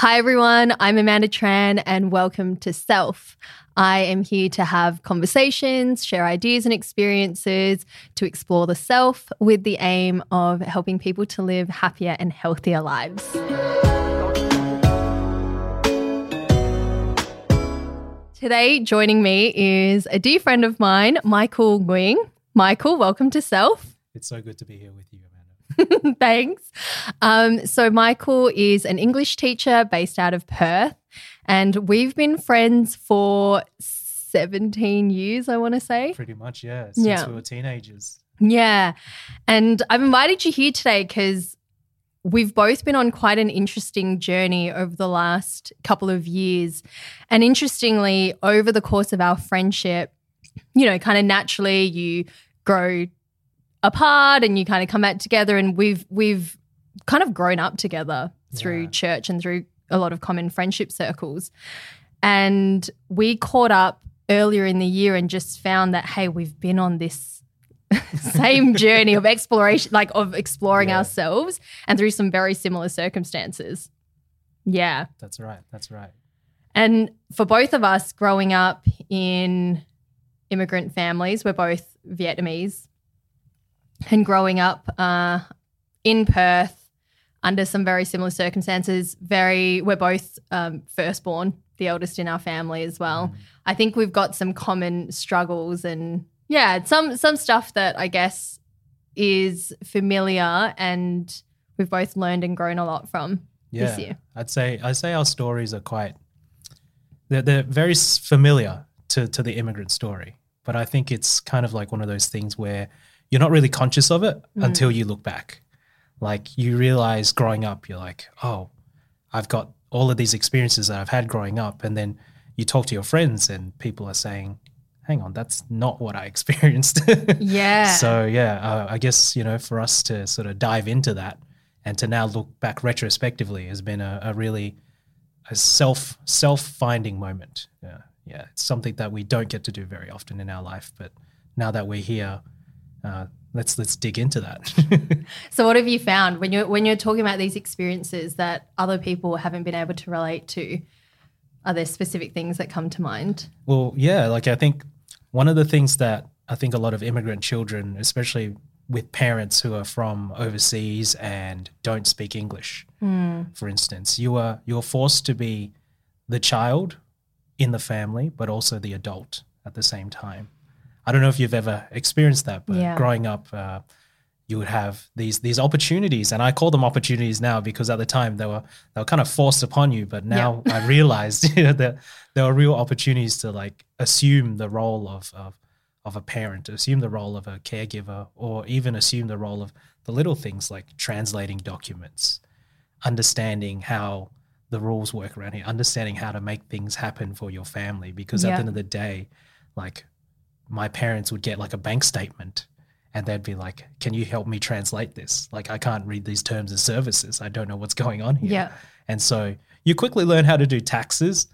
Hi, everyone. I'm Amanda Tran, and welcome to Self. I am here to have conversations, share ideas and experiences, to explore the self with the aim of helping people to live happier and healthier lives. Today, joining me is a dear friend of mine, Michael Nguyen. Michael, welcome to Self. It's so good to be here with you. Thanks. Um, so, Michael is an English teacher based out of Perth, and we've been friends for 17 years, I want to say. Pretty much, yeah. Since Yeah. we were teenagers. Yeah. And I've invited you here today because we've both been on quite an interesting journey over the last couple of years. And interestingly, over the course of our friendship, you know, kind of naturally you grow apart and you kind of come back together and we've we've kind of grown up together through Yeah. church and through a lot of common friendship circles. And we caught up earlier in the year and just found that hey, we've been on this same journey of exploration, like of exploring Yeah. ourselves and through some very similar circumstances. Yeah. That's right. That's right. And for both of us growing up in immigrant families, we're both Vietnamese, and growing up uh, in Perth under some very similar circumstances. Very, we're both um, firstborn, the eldest in our family as well. I think we've got some common struggles and yeah, some some stuff that I guess is familiar and we've both learned and grown a lot from Yeah. this year. I'd say I'd say our stories are quite they're, they're very familiar to to the immigrant story. But I think it's kind of like one of those things where you're not really conscious of it Mm. until you look back. Like you realize growing up, you're like, oh, I've got all of these experiences that I've had growing up. And then you talk to your friends and people are saying, hang on, that's not what I experienced. Yeah. So yeah, uh, I guess you know for us to sort of dive into that and to now look back retrospectively has been a, a really a self self finding moment. Yeah, yeah, it's something that we don't get to do very often in our life, but now that we're here, uh, let's let's dig into that. So what have you found when you're when you're talking about these experiences that other people haven't been able to relate to? Are there specific things that come to mind? Well, yeah, like I think one of the things that I think a lot of immigrant children, especially with parents who are from overseas and don't speak English, for instance, you are you're forced to be the child in the family, but also the adult at the same time. I don't know if you've ever experienced that, but Yeah. growing up, uh, you would have these these opportunities, and I call them opportunities now because at the time they were they were kind of forced upon you. But now I realized you know, that there are real opportunities to like assume the role of, of of a parent, assume the role of a caregiver, or even assume the role of the little things like translating documents, understanding how the rules work around here, understanding how to make things happen for your family. Because at the end of the day, like my parents would get like a bank statement and they'd be like, Can you help me translate this? Like, I can't read these terms and services. I don't know what's going on here. Yeah. And so you quickly learn how to do taxes.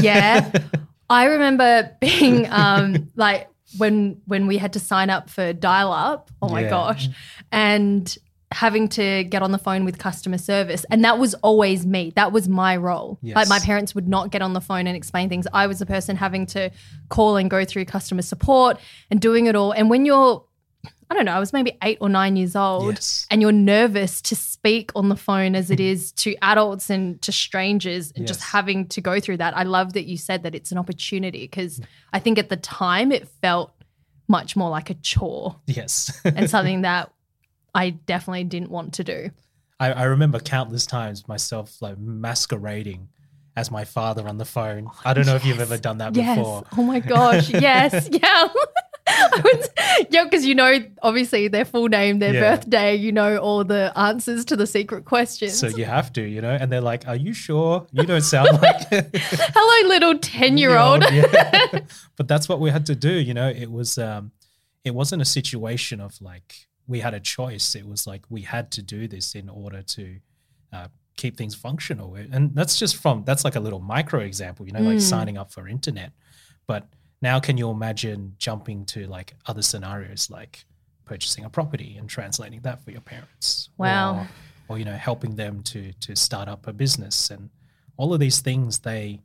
Yeah. I remember being um, like when when we had to sign up for dial up. Oh my Yeah. gosh. And having to get on the phone with customer service. And that was always me. That was my role. Yes. Like my parents would not get on the phone and explain things. I was the person having to call and go through customer support and doing it all. And when you're I don't know, I was maybe eight or nine years old Yes. and you're nervous to speak on the phone as it mm-hmm. is to adults and to strangers and just having to go through that. I love that you said that it's an opportunity because mm. I think at the time it felt much more like a chore Yes. and something that I definitely didn't want to do. I, I remember countless times myself like masquerading as my father on the phone. I don't know if you've ever done that Yes. before. Oh my gosh. yes. Yeah. Was- yeah, because you know, obviously their full name, their Yeah. birthday, you know all the answers to the secret questions. So you have to, you know, and they're like, "Are you sure? You don't sound like Hello, little ten-year-old. Yeah. but that's what we had to do, you know. It was, um, it wasn't a situation of like we had a choice. It was like we had to do this in order to uh, keep things functional. And that's just from that's like a little micro example, you know, like Mm. signing up for internet. But now, can you imagine jumping to like other scenarios, like purchasing a property and translating that for your parents? Wow. Or, or you know, helping them to to start up a business and all of these things they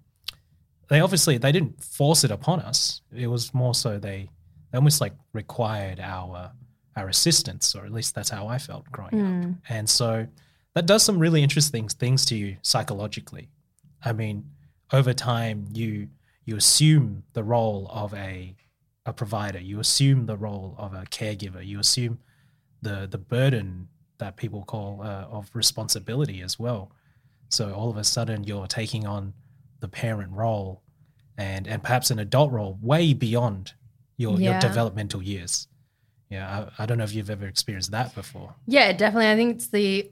they obviously they didn't force it upon us. It was more so they they almost like required our our assistance, or at least that's how I felt growing up. And so that does some really interesting things to you psychologically. I mean, over time you you assume the role of a a provider, you assume the role of a caregiver, you assume the the burden that people call uh, of responsibility as well. So all of a sudden you're taking on the parent role and and perhaps an adult role way beyond your your developmental years. Yeah, I, I don't know if you've ever experienced that before. Yeah, definitely. I think it's the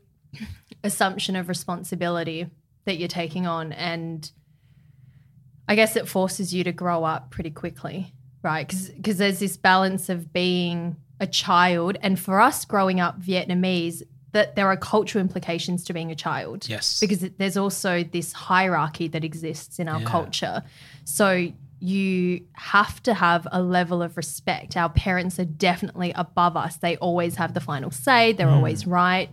assumption of responsibility that you're taking on. And I guess it forces you to grow up pretty quickly, right? Because there's this balance of being a child. And for us growing up Vietnamese, that there are cultural implications to being a child. Yes. Because there's also this hierarchy that exists in our Yeah. culture. So you have to have a level of respect. Our parents are definitely above us. They always have the final say, they're always right.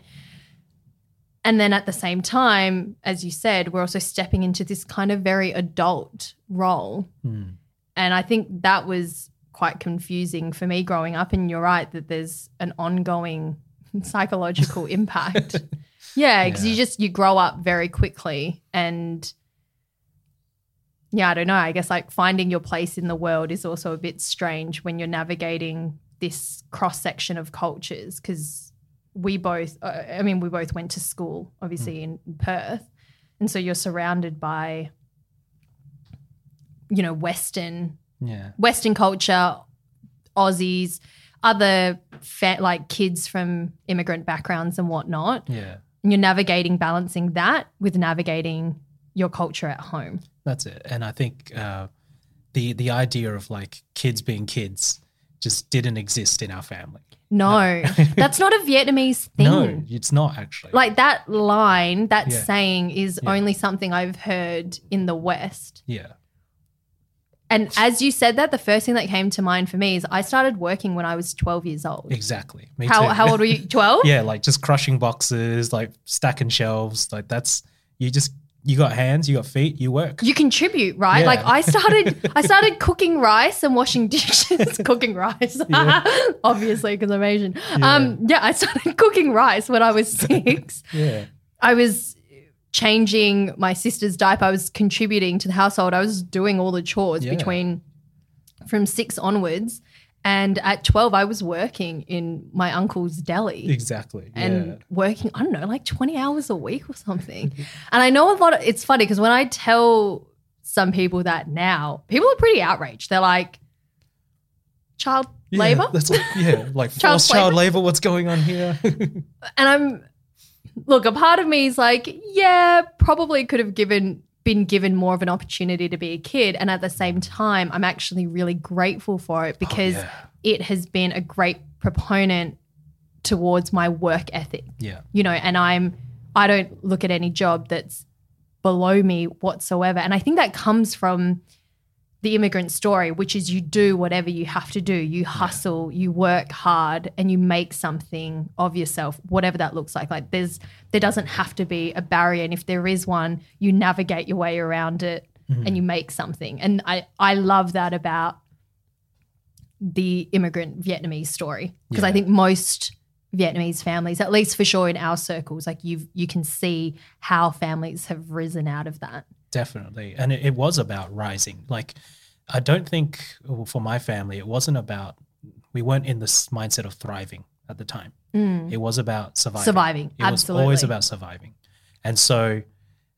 And then at the same time, as you said, we're also stepping into this kind of very adult role. Hmm. And I think that was quite confusing for me growing up. And you're right that there's an ongoing psychological impact. Yeah, because you just you grow up very quickly and yeah, I don't know. I guess like finding your place in the world is also a bit strange when you're navigating this cross section of cultures because we both, uh, I mean, we both went to school, obviously in Perth, and so you're surrounded by, you know, Western Yeah. Western culture, Aussies, other fa- like kids from immigrant backgrounds and whatnot. Yeah. And you're navigating, balancing that with navigating your culture at home. That's it. And I think uh, the the idea of like kids being kids just didn't exist in our family. No, that's not a Vietnamese thing. No, it's not actually. Like that line, that Yeah. saying is Yeah. only something I've heard in the West. yeah. And as you said that, the first thing that came to mind for me is I started working when I was 12 years old. Exactly. Me How, too. how old were you? 12? yeah, like just crushing boxes, like stacking shelves. Like that's you just you got hands, you got feet, you work. you contribute right? Yeah. like i started i started cooking rice and washing dishes. Cooking rice. Obviously because i'm asian. Um yeah i started cooking rice when i was six. Yeah. i was changing my sister's diaper. I was contributing to the household. I was doing all the chores Yeah. between from six onwards and at 12 i was working in my uncle's deli Exactly. and yeah. working, I don't know, like 20 hours a week or something. and I know a lot of it's funny because when I tell some people that now, people are pretty outraged. They're like, child Yeah, labor? That's like, yeah, like Child forced child labor. What's going on here? And I'm, look, a part of me is like, yeah, probably could have given been given more of an opportunity to be a kid and at the same time i'm actually really grateful for it oh, because Oh, yeah. it has been a great proponent towards my work ethic yeah. you know, and I'm I don't look at any job that's below me whatsoever. And I think that comes from the immigrant story, which is you do whatever you have to do. You hustle, you work hard, and you make something of yourself, whatever that looks like. Like there's there doesn't have to be a barrier. And if there is one, you navigate your way around it mm-hmm. and you make something. And I, I love that about the immigrant Vietnamese story. Because I think most Vietnamese families, at least for sure in our circles, like you you can see how families have risen out of that. Definitely. And it, it was about rising. Like, I don't think for my family, it wasn't about, we weren't in this mindset of thriving at the time. It was about surviving. Mm. Surviving, It was absolutely. always about surviving. And so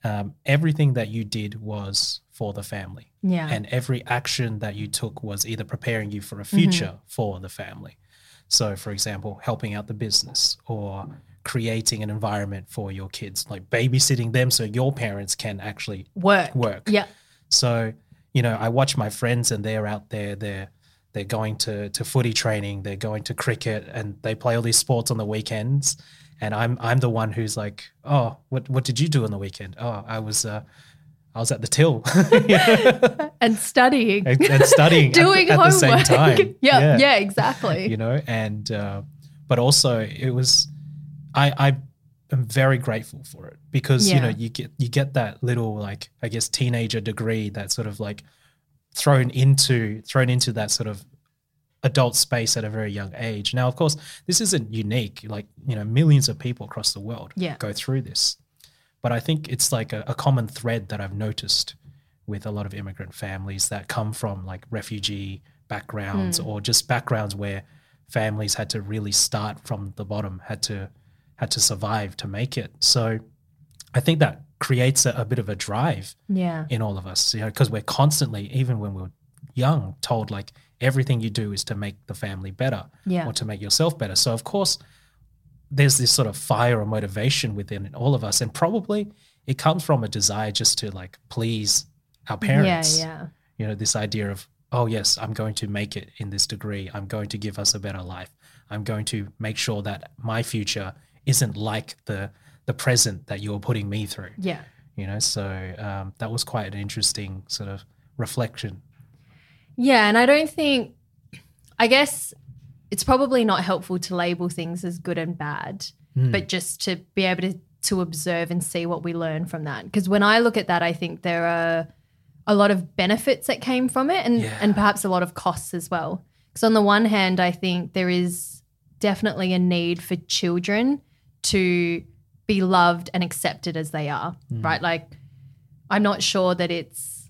um, everything that you did was for the family. Yeah. And every action that you took was either preparing you for a Mm-hmm. future for the family. So, for example, helping out the business or creating an environment for your kids, like babysitting them so your parents can actually work. work. Yeah. So, you know, I watch my friends and they're out there, they're they're going to to footy training, they're going to cricket and they play all these sports on the weekends. And I'm I'm the one who's like, Oh, what what did you do on the weekend? Oh, I was uh I was at the till And studying. and, and studying at Doing at, the, same homework. time. yeah, yeah, exactly. You know, and uh, but also it was I I am very grateful for it because you know you get you get that little like I guess teenager degree that sort of like thrown into thrown into that sort of adult space at a very young age. Now, of course, this isn't unique. Like you know, millions of people across the world Yeah. go through this, but I think it's like a, a common thread that I've noticed with a lot of immigrant families that come from like refugee backgrounds hmm. or just backgrounds where families had to really start from the bottom, had to had to survive to make it. So I think that creates a, a bit of a drive Yeah. in all of us, you know, because we're constantly, even when we're young, told like everything you do is to make the family better Yeah. or to make yourself better. So of course, there's this sort of fire or motivation within all of us, and probably it comes from a desire just to like please our parents. Yeah. Yeah. You know, this idea of oh yes, I'm going to make it in this degree. I'm going to give us a better life. I'm going to make sure that my future isn't like the the present that you're putting me through Yeah. you know so um, that was quite an interesting sort of reflection Yeah, and I don't think, I guess it's probably not helpful to label things as good and bad, Hmm. but just to be able to, to observe and see what we learn from that. Because when I look at that, I think there are a lot of benefits that came from it and, Yeah. and perhaps a lot of costs as well. Because on the one hand, I think there is definitely a need for children to be loved and accepted as they are, right? Like, I'm not sure that it's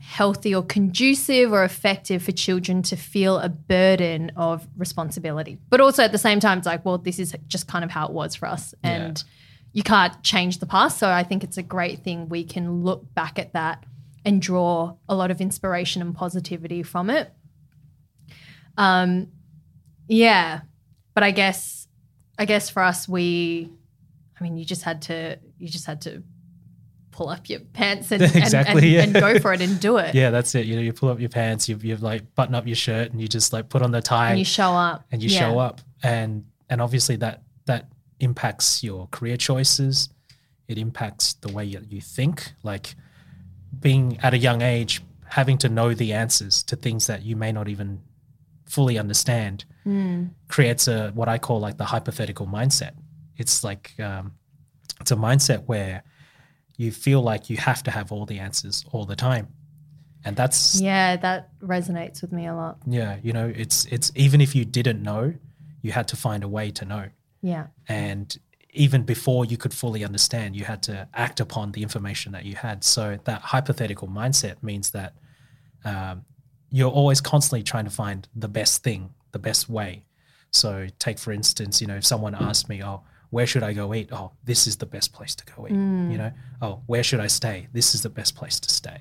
healthy or conducive or effective for children to feel a burden of responsibility. But also at the same time, it's like, well, this is just kind of how it was for us. And you can't change the past. So I think it's a great thing we can look back at that and draw a lot of inspiration and positivity from it. Um, yeah. But I guess, I guess for us, we, I mean, you just had to, you just had to pull up your pants and, and- Exactly, and, yeah. and go for it and do it. yeah that's it you know you pull up your pants you, you like button up your shirt and you just like put on the tie And you show up. and you Yeah. show up and and obviously that that impacts your career choices it impacts the way you, you think like being at a young age having to know the answers to things that you may not even fully understand Mm. creates a what i call like the hypothetical mindset it's like um, it's a mindset where you feel like you have to have all the answers all the time and that's Yeah, that resonates with me a lot. yeah, you know, it's it's even if you didn't know, you had to find a way to know. Yeah. And even before you could fully understand, you had to act upon the information that you had. So that hypothetical mindset means that um, you're always constantly trying to find the best thing, the best way. So take for instance, you know, if someone asked me, "Oh, where should I go eat?" Oh, this is the best place to go eat. Mm. You know, oh, where should I stay? This is the best place to stay.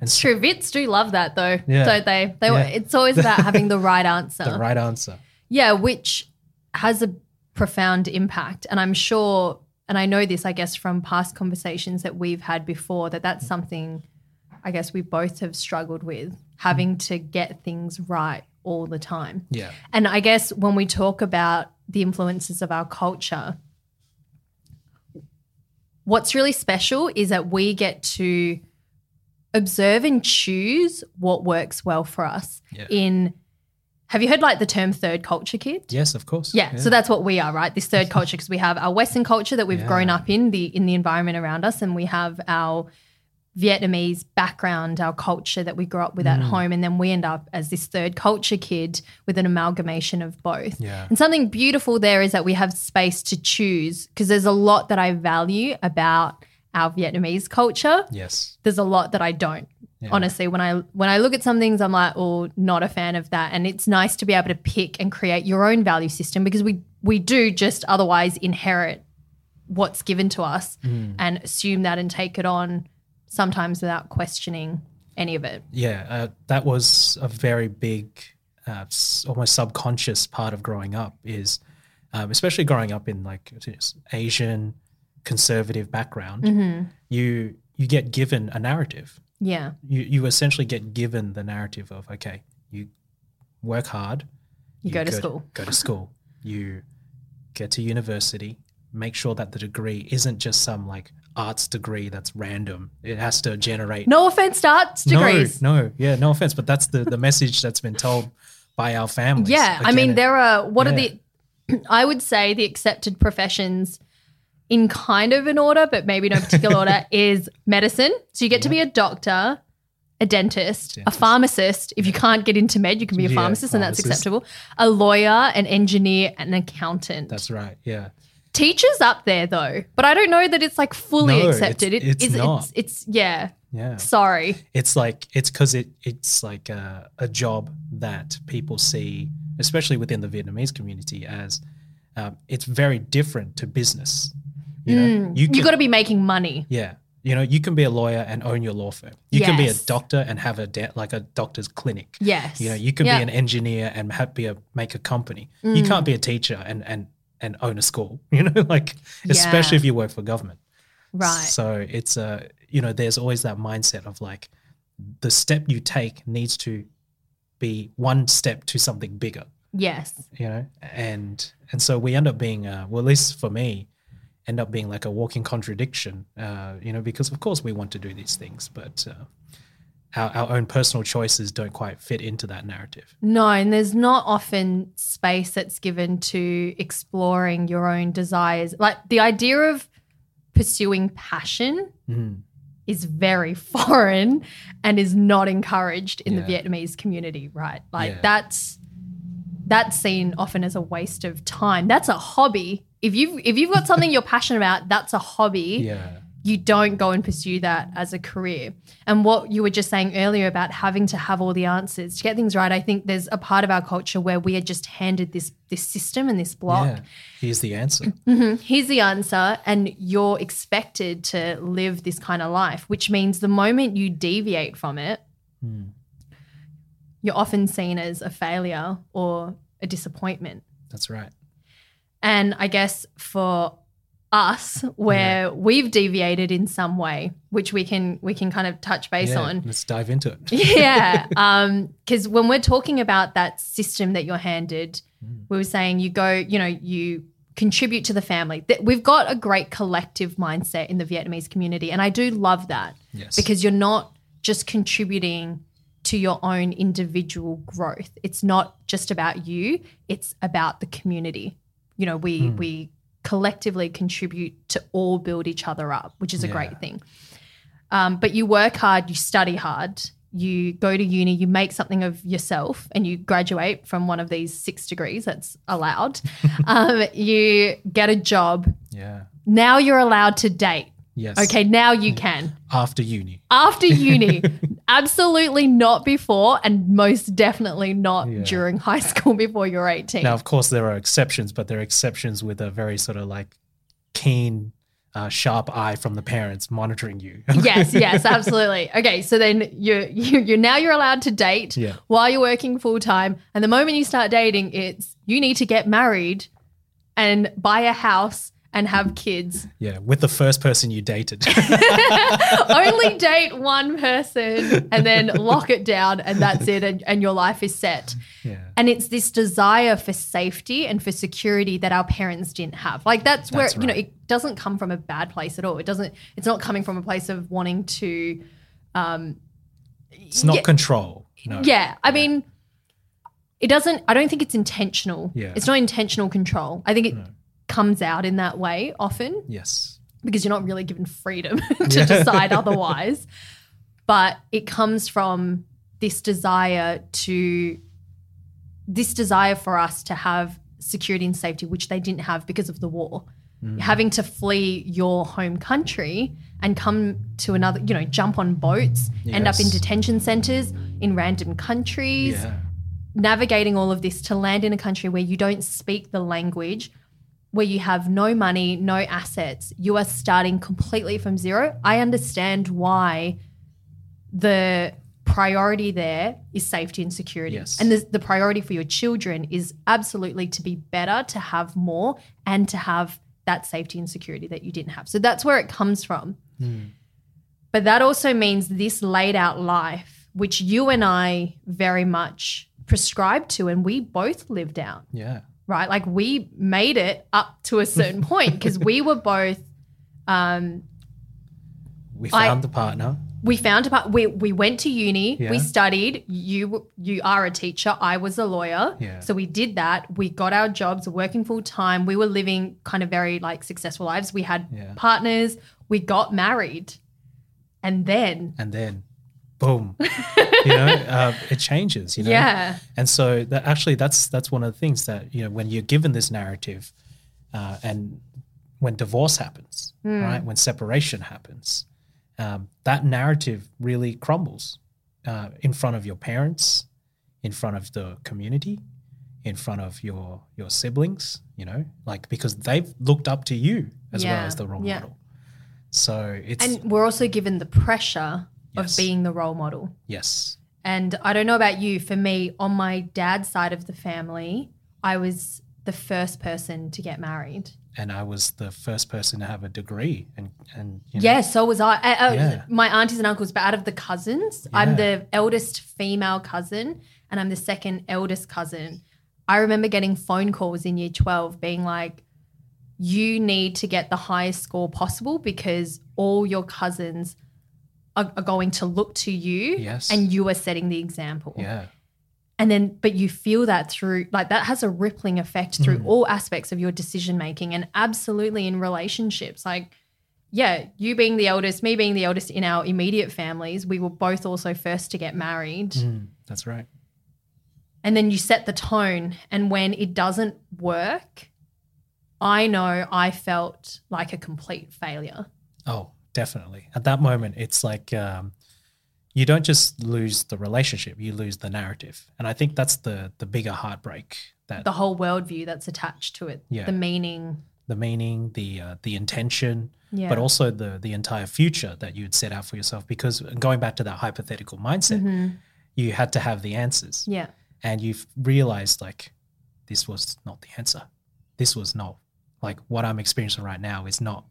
And so True. Viets do love that though, Yeah. don't they? They Yeah. it's always about having the right answer. the right answer. Yeah, which has a profound impact. And I'm sure, and I know this, I guess, from past conversations that we've had before, that that's mm. something I guess we both have struggled with, having mm. to get things right all the time. Yeah. And I guess when we talk about the influences of our culture, what's really special is that we get to observe and choose what works well for us Yeah. in have you heard like the term third culture kid? Yes, of course. yeah, so that's what we are right this third culture because we have our western culture that we've Yeah. grown up in the in the environment around us and we have our Vietnamese background, our culture that we grew up with at Mm. home, and then we end up as this third culture kid with an amalgamation of both. Yeah. And something beautiful there is that we have space to choose because there's a lot that I value about our Vietnamese culture. Yes. There's a lot that I don't. Yeah. Honestly, when I when I look at some things, I'm like, oh, not a fan of that. And it's nice to be able to pick and create your own value system because we we do just otherwise inherit what's given to us Mm. and assume that and take it on sometimes without questioning any of it. Yeah, uh, that was a very big, uh, almost subconscious part of growing up. Is um, especially growing up in like Asian conservative background, Mm-hmm. you you get given a narrative. Yeah. You you essentially get given the narrative of okay, you work hard, You go to school. go to school, you get to university, make sure that the degree isn't just some like arts degree that's random. It has to generate No offense to arts degrees. no, no, yeah, no offense, but that's the the message that's been told by our families. Yeah, I mean, there are what yeah. are the? I would say the accepted professions in kind of an order, but maybe no particular order, is medicine. So you get to be a doctor, a dentist, a pharmacist. If you can't get into med, you can be a Yeah, pharmacist, and that's acceptable. A lawyer, an engineer, an accountant. That's right. Yeah. Teachers up there though, but I don't know that it's like fully No, accepted. it's- It- it's it's, not. it's it's yeah. Yeah. Sorry. It's like it's because it it's like a, a job that people see, especially within the Vietnamese community, as um, it's very different to business. You know, Mm. You, can, got to be making money. yeah. You know, you can be a lawyer and own your law firm. You can be a Yes. doctor and have a de- like a doctor's clinic. Yes. You know, you can Yeah. be an engineer and be a make a company. You Mm. can't be a teacher and and and own a school. You know, like especially if you work for government. right. So it's a you know, there's always that mindset of like the step you take needs to be one step to something bigger. yes. You know, and and so we end up being uh, well, at least for me, end up being like a walking contradiction. Uh, you know, because of course we want to do these things, but uh, our our own personal choices don't quite fit into that narrative. No, and there's not often space that's given to exploring your own desires. Like the idea of pursuing passion Mm. is very foreign and is not encouraged in the Vietnamese community, right? Like Yeah. that's that's seen often as a waste of time. That's a hobby. If you've if you've got something you're passionate about, that's a hobby. Yeah, you don't go and pursue that as a career. And what you were just saying earlier about having to have all the answers to get things right, I think there's a part of our culture where we are just handed this this system and this block. yeah. Here's the answer. Mhm. Here's the answer, and you're expected to live this kind of life, which means the moment you deviate from it, Hmm. you're often seen as a failure or a disappointment. That's right. And I guess for us, where we've deviated in some way, which we can we can kind of touch base Yeah, on. Let's dive into it. yeah. Um, because when we're talking about that system that you're handed, Mm. we were saying you go, you know, you contribute to the family. We've got a great collective mindset in the Vietnamese community. And I do love that Yes. because you're not just contributing to your own individual growth. It's not just about you, it's about the community. You know, we Hmm. we collectively contribute to all build each other up, which is a Yeah. great thing. Um, but you work hard, you study hard, you go to uni, you make something of yourself, and you graduate from one of these six degrees that's allowed. um, you get a job. yeah. Now you're allowed to date. Yes. Okay, now you can. After uni. After uni, absolutely not before, and most definitely not Yeah. during high school before you're 18. Now, of course, there are exceptions, but there are exceptions with a very sort of like keen, uh, sharp eye from the parents monitoring you. yes, yes, absolutely. Okay, so then you're, you you now you're allowed to date Yeah. while you're working full time, and the moment you start dating, it's you need to get married and buy a house and have kids. yeah, with the first person you dated. Only date one person and then lock it down, and that's it, and, and your life is set. yeah. And it's this desire for safety and for security that our parents didn't have. Like that's where That's you know it doesn't come from a bad place at all. It doesn't. It's not coming from a place of wanting to. Um, It's not yeah, control. No. yeah, I mean, it doesn't. I don't think it's intentional. Yeah. it's not intentional control. I think it comes out in that way often Yes. because you're not really given freedom to Yeah. decide otherwise. But it comes from this desire to this desire for us to have security and safety, which they didn't have because of the war. Mm. Having to flee your home country and come to another, you know, jump on boats, end up in detention centers in random countries, Yeah. navigating all of this to land in a country where you don't speak the language, where you have no money, no assets, you are starting completely from zero. I understand why the priority there is safety and security. Yes. And the, the priority for your children is absolutely to be better, to have more, and to have that safety and security that you didn't have. So that's where it comes from. Hmm. But that also means this laid out life, which you and I very much prescribed to, and we both lived out, Yeah. Right? Like we made it up to a certain point because we were both, um, We I- found the partner. we found a part. We we went to uni. Yeah. We studied. You you are a teacher. I was a lawyer. Yeah. So we did that. We got our jobs, working full time. We were living kind of very like successful lives. We had Yeah. partners. We got married, and then and then boom you know uh, it changes you know? Yeah, and so that actually that's that's one of the things that you know when you're given this narrative uh, and when divorce happens right when separation happens um, that narrative really crumbles uh, in front of your parents in front of the community in front of your your siblings you know like because they've looked up to you as well as the role yeah. model. So it's and we're also given the pressure Yes. of being the role model. yes And I don't know about you, for me, on my dad's side of the family, I was the first person to get married. and I was the first person to have a degree, and and you know, Yeah, so was I. I- I- Yeah. My aunties and uncles, but out of the cousins, Yeah. I'm the eldest female cousin and I'm the second eldest cousin. I remember getting phone calls in year 12 being like, you need to get the highest score possible because all your cousins are, are going to look to you Yes. and you are setting the example. yeah, And then, but you feel that through, like, that has a rippling effect through Mm. all aspects of your decision making and absolutely in relationships. Like, yeah, you being the eldest, me being the eldest in our immediate families, we were both also first to get married. Mm, that's right. And then you set the tone. And when it doesn't work, I know I felt like a complete failure. Oh, definitely. At that moment, it's like um, you don't just lose the relationship; you lose the narrative, and I think that's the the bigger heartbreak. That The whole worldview that's attached to it, Yeah. the meaning. the meaning, the uh, the intention, Yeah. but also the the entire future that you'd set out for yourself. Because going back to that hypothetical mindset, Mhm. you had to have the answers, Yeah. and you've realized like this was not the answer. This was not like what I'm experiencing right now is not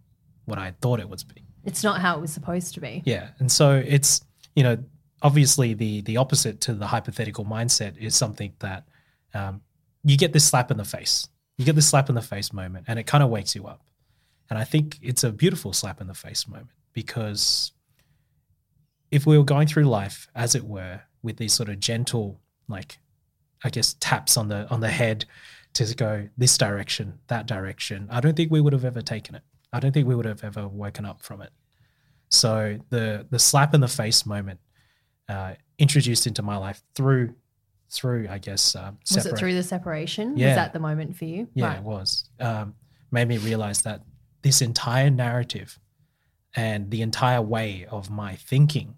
what I thought it was be. It's not how it was supposed to be. Yeah, and so it's you know obviously the the opposite to the hypothetical mindset is something that um, you get this slap in the face. You get this slap in the face moment, and it kind of wakes you up. And I think it's a beautiful slap in the face moment because if we were going through life, as it were, with these sort of gentle, like I guess taps on the on the head to go this direction, that direction, I don't think we would have ever taken it. I don't think we would have ever woken up from it. So the the slap in the face moment uh, introduced into my life through through I guess um, Was it through the separation? Yeah. Was that the moment for you? yeah Right. it was um, made me realize that this entire narrative and the entire way of my thinking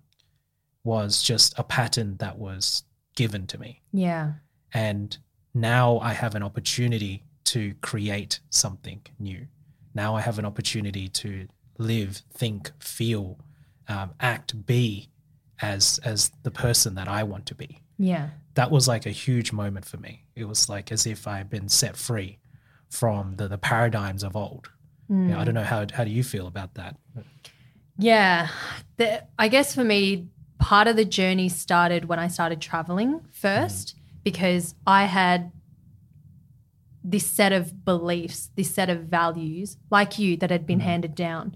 was just a pattern that was given to me Yeah. and now I have an opportunity to create something new. Now I have an opportunity to live, think, feel, um, act, be as as the person that I want to be. Yeah. That was like a huge moment for me. It was like as if I had been set free from the the paradigms of old. Mm. Yeah, I don't know how how do you feel about that? Yeah. The, I guess for me, part of the journey started when I started traveling first because I had this set of beliefs, this set of values, like you, that had been mm. handed down.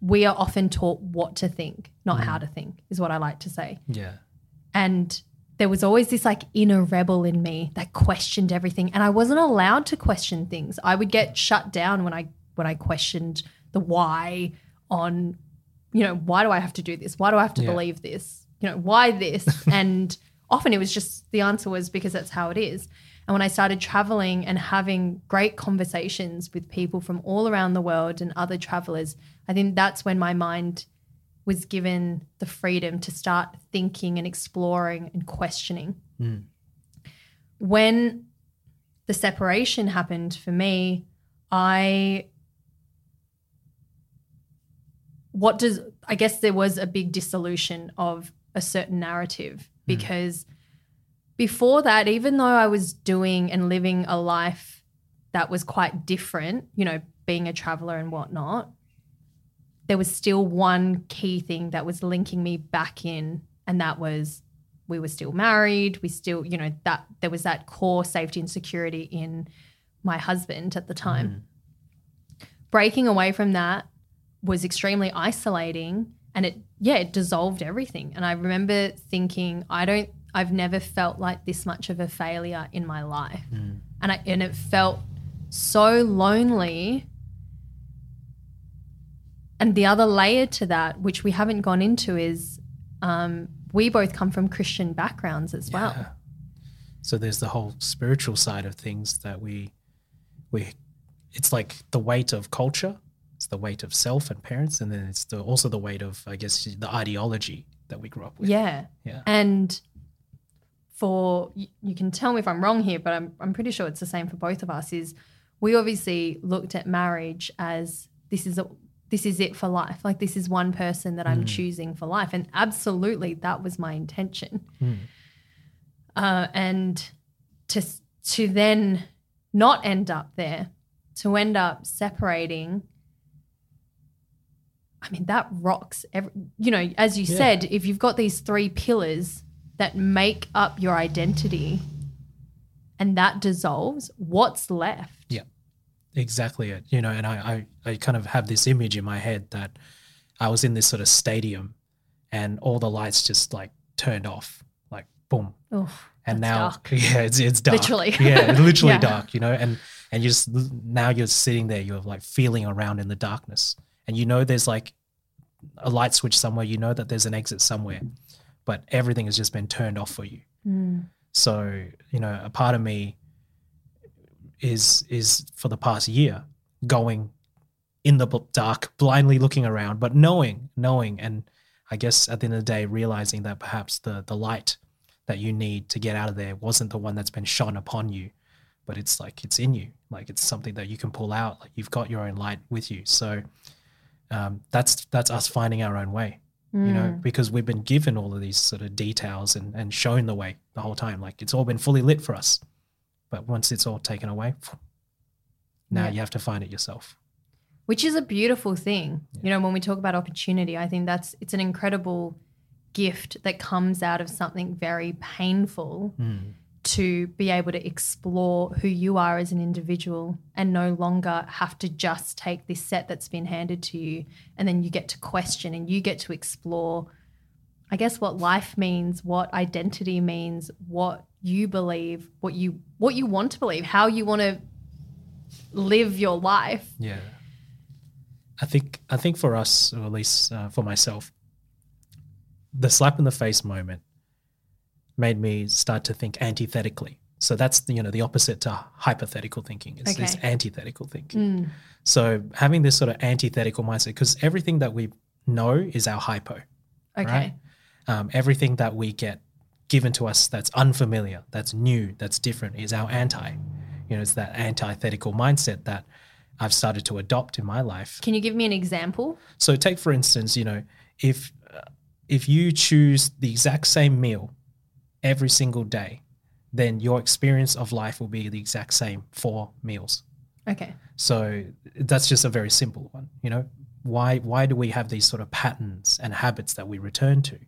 We are often taught what to think, not mm. how to think, is what I like to say. Yeah. And there was always this like inner rebel in me that questioned everything and I wasn't allowed to question things. I would get shut down when I when I questioned the why on you know, why do I have to do this? Why do I have to Yeah. believe this? You know, why this? and often it was just the answer was because that's how it is. And when I started traveling and having great conversations with people from all around the world and other travelers, I think that's when my mind was given the freedom to start thinking and exploring and questioning. Mm. When the separation happened for me, I what does I guess there was a big dissolution of a certain narrative because before that, even though I was doing and living a life that was quite different, you know, being a traveler and whatnot, there was still one key thing that was linking me back in, and that was we were still married. We still, you know, that there was that core safety and security in my husband at the time. Mm. Breaking away from that was extremely isolating and it yeah it dissolved everything and i remember thinking i don't i've never felt like this much of a failure in my life. And i and it felt so lonely. And the other layer to that which we haven't gone into is um, we both come from christian backgrounds as well. So there's the whole spiritual side of things that we we it's like the weight of culture, it's the weight of self and parents, and then it's the, also the weight of I guess the ideology that we grew up with. yeah. Yeah. And for you, you can tell me if I'm wrong here, but I'm I'm pretty sure it's the same for both of us. Is we obviously looked at marriage as this is a this is it for life. Like this is one person that I'm choosing for life, and absolutely that was my intention. Uh, and to to then not end up there, to end up separating. I mean, that rocks. Every, you know, as you Yeah. said, if you've got these three pillars that make up your identity and that dissolves, what's left? Yeah, exactly it. You know, and I, I, I kind of have this image in my head that I was in this sort of stadium and all the lights just like turned off, like boom. Oh, And now dark. yeah, it's it's dark. Literally. Yeah, it's literally Yeah. dark, you know, and and you just now you're sitting there, you're like feeling around in the darkness. And you know there's like a light switch somewhere, you know that there's an exit somewhere, but everything has just been turned off for you. Mm. So, you know, a part of me is is for the past year going in the dark, blindly looking around, but knowing, knowing, and I guess at the end of the day, realizing that perhaps the the light that you need to get out of there wasn't the one that's been shone upon you, but it's like it's in you, like it's something that you can pull out. Like you've got your own light with you. So um, that's that's us finding our own way you know, Mm. because we've been given all of these sort of details and, and shown the way the whole time. Like it's all been fully lit for us. But once it's all taken away, now Yeah. you have to find it yourself. which is a beautiful thing. You know, when we talk about opportunity, I think that's it's an incredible gift that comes out of something very painful to be able to explore who you are as an individual and no longer have to just take this set that's been handed to you and then you get to question and you get to explore I guess what life means, what identity means, what you believe, what you what you want to believe, how you want to live your life. Yeah. I think I think for us, or at least uh, for myself, the slap in the face moment made me start to think antithetically. So that's the, you know the opposite to hypothetical thinking is, is Okay. antithetical thinking. So having this sort of antithetical mindset, because everything that we know is our hypo. Okay. Right. Um, everything that we get given to us that's unfamiliar, that's new, that's different is our anti. You know, it's that antithetical mindset that I've started to adopt in my life. Can you give me an example? So take for instance, you know, if uh, if you choose the exact same meal every single day, then your experience of life will be the exact same four meals. Okay. So that's just a very simple one. You know, why why do we have these sort of patterns and habits that we return to?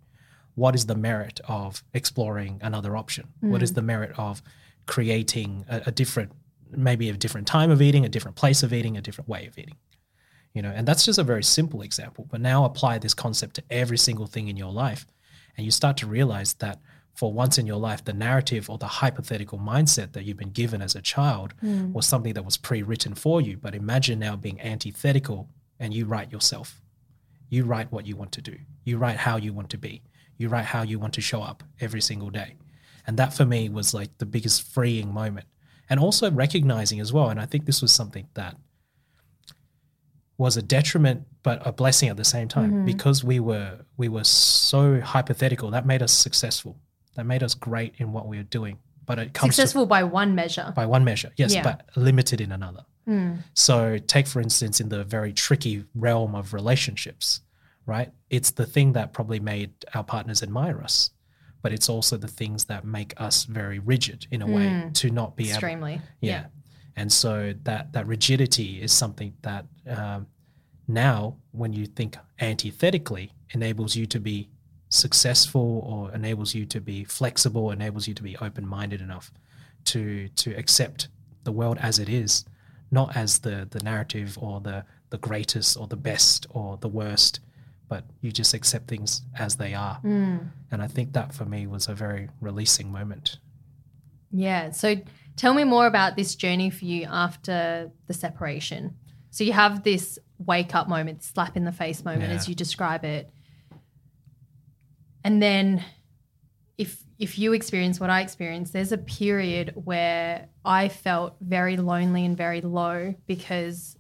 What is the merit of exploring another option? What is mm. the merit of creating a, a different, maybe a different time of eating, a different place of eating, a different way of eating? You know, and that's just a very simple example. But now apply this concept to every single thing in your life, and you start to realize that for once in your life, the narrative or the hypothetical mindset that you've been given as a child hmm. was something that was pre-written for you. But imagine now being antithetical, and you write yourself. You write what you want to do. You write how you want to be. You write how you want to show up every single day. And that for me was like the biggest freeing moment. And also recognizing as well, and I think this was something that was a detriment but a blessing at the same time mm-hmm. because we were we were so hypothetical that made us successful that made us great in what we were doing but it comes to, Successful by one measure. by one measure yes Yeah. but limited in another so take for instance in the very tricky realm of relationships right it's the thing that probably made our partners admire us but it's also the things that make us very rigid in a way to not be able Extremely. yeah. And so that that rigidity is something that um, now, when you think antithetically, enables you to be successful or enables you to be flexible, enables you to be open minded enough to to accept the world as it is, not as the the narrative or the the greatest or the best or the worst, but you just accept things as they are. Mm. And I think that for me was a very releasing moment. Yeah. So tell me more about this journey for you after the separation. So you have this wake up moment, slap in the face moment, Yeah. as you describe it. And then if if you experience what I experienced, there's a period where I felt very lonely and very low because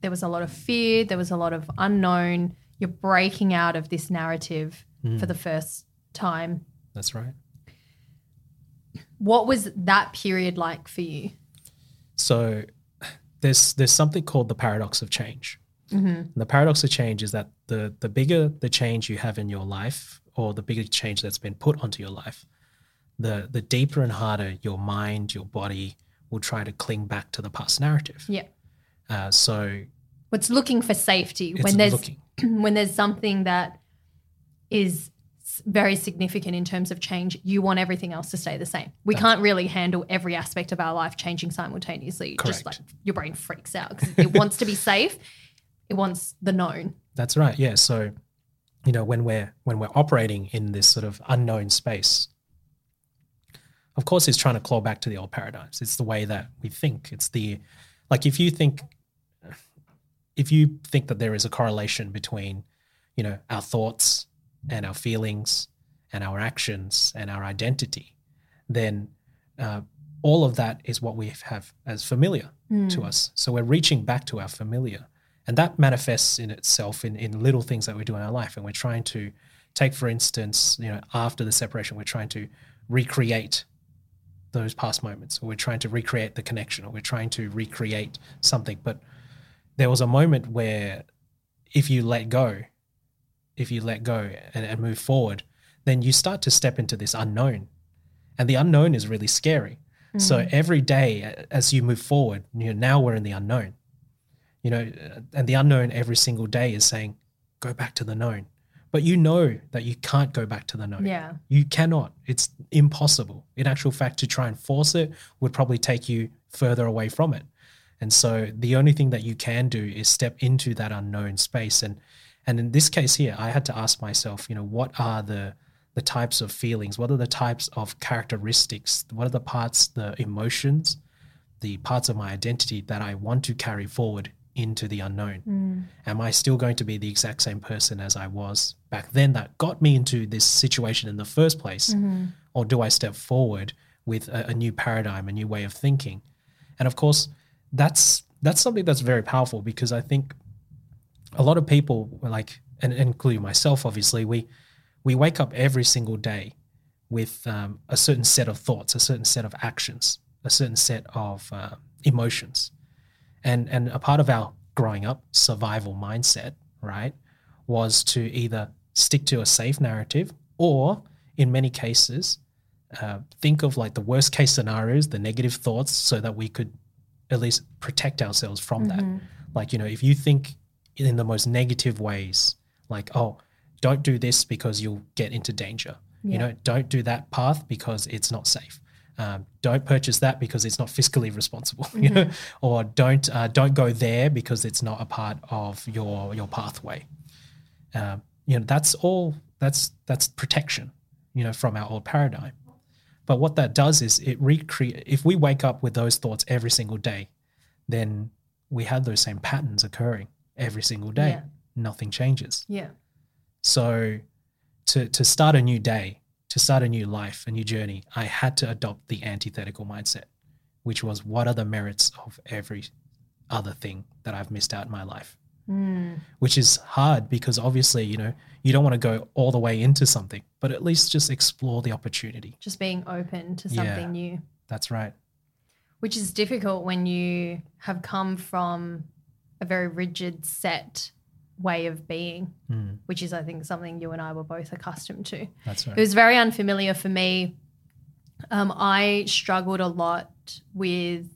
there was a lot of fear, there was a lot of unknown. You're breaking out of this narrative hmm. for the first time. That's right. What was that period like for you? So there's there's something called the paradox of change. Mm-hmm. And the paradox of change is that the the bigger the change you have in your life, or the bigger change that's been put onto your life, the the deeper and harder your mind, your body will try to cling back to the past narrative. Yeah. Uh, so It's looking for safety when there's looking. when there's something that is very significant in terms of change. You want everything else to stay the same. We can't really handle every aspect of our life changing simultaneously. Just like Correct. your brain freaks out because it wants to be safe. It wants the known. That's right. Yeah. So, you know, when we're when we're operating in this sort of unknown space, of course, it's trying to claw back to the old paradigms. It's the way that we think. It's the like if you think if you think that there is a correlation between, you know, our thoughts and our feelings and our actions and our identity, then uh, all of that is what we have as familiar to us. So we're reaching back to our familiar. And that manifests in itself in, in little things that we do in our life. And we're trying to take, for instance, you know, after the separation, we're trying to recreate those past moments, or we're trying to recreate the connection, or we're trying to recreate something. But there was a moment where if you let go, if you let go and, and move forward, then you start to step into this unknown. And the unknown is really scary. So mm-hmm. every day as you move forward, you know, now we're in the unknown. You know, and the unknown every single day is saying, go back to the known. But you know that you can't go back to the known. Yeah. You cannot. It's impossible. In actual fact, to try and force it would probably take you further away from it. And so the only thing that you can do is step into that unknown space. And and in this case here, I had to ask myself, you know, what are the the types of feelings? What are the types of characteristics? What are the parts, the emotions, the parts of my identity that I want to carry forward into the unknown? Am I still going to be the exact same person as I was back then that got me into this situation in the first place? Or do I step forward with a, a new paradigm, a new way of thinking? And of course, that's that's something that's very powerful because I think a lot of people like and, and including myself obviously we we wake up every single day with um, a certain set of thoughts a certain set of actions a certain set of uh, emotions and and a part of our growing up survival mindset right was to either stick to a safe narrative or in many cases uh, think of like the worst case scenarios the negative thoughts so that we could at least protect ourselves from that. Like you know if you think in the most negative ways like oh don't do this because you'll get into danger. You know don't do that path because it's not safe um, don't purchase that because it's not fiscally responsible you know or don't uh, don't go there because it's not a part of your your pathway. Um, you know that's all that's that's protection you know from our old paradigm. But what that does is it recreate if we wake up with those thoughts every single day then we have those same patterns occurring every single day. Yeah. nothing changes. Yeah. so to to start a new day, to start a new life, a new journey, I had to adopt the antithetical mindset, which was what are the merits of every other thing that I've missed out in my life. Hmm. Which is hard because obviously, you know, you don't want to go all the way into something, but at least just explore the opportunity. Just being open to Yeah. something new. That's right. which is difficult when you have come from a very rigid set way of being Mm, which is i think something you and i were both accustomed to. That's right. it was very unfamiliar for me. Um, i struggled a lot with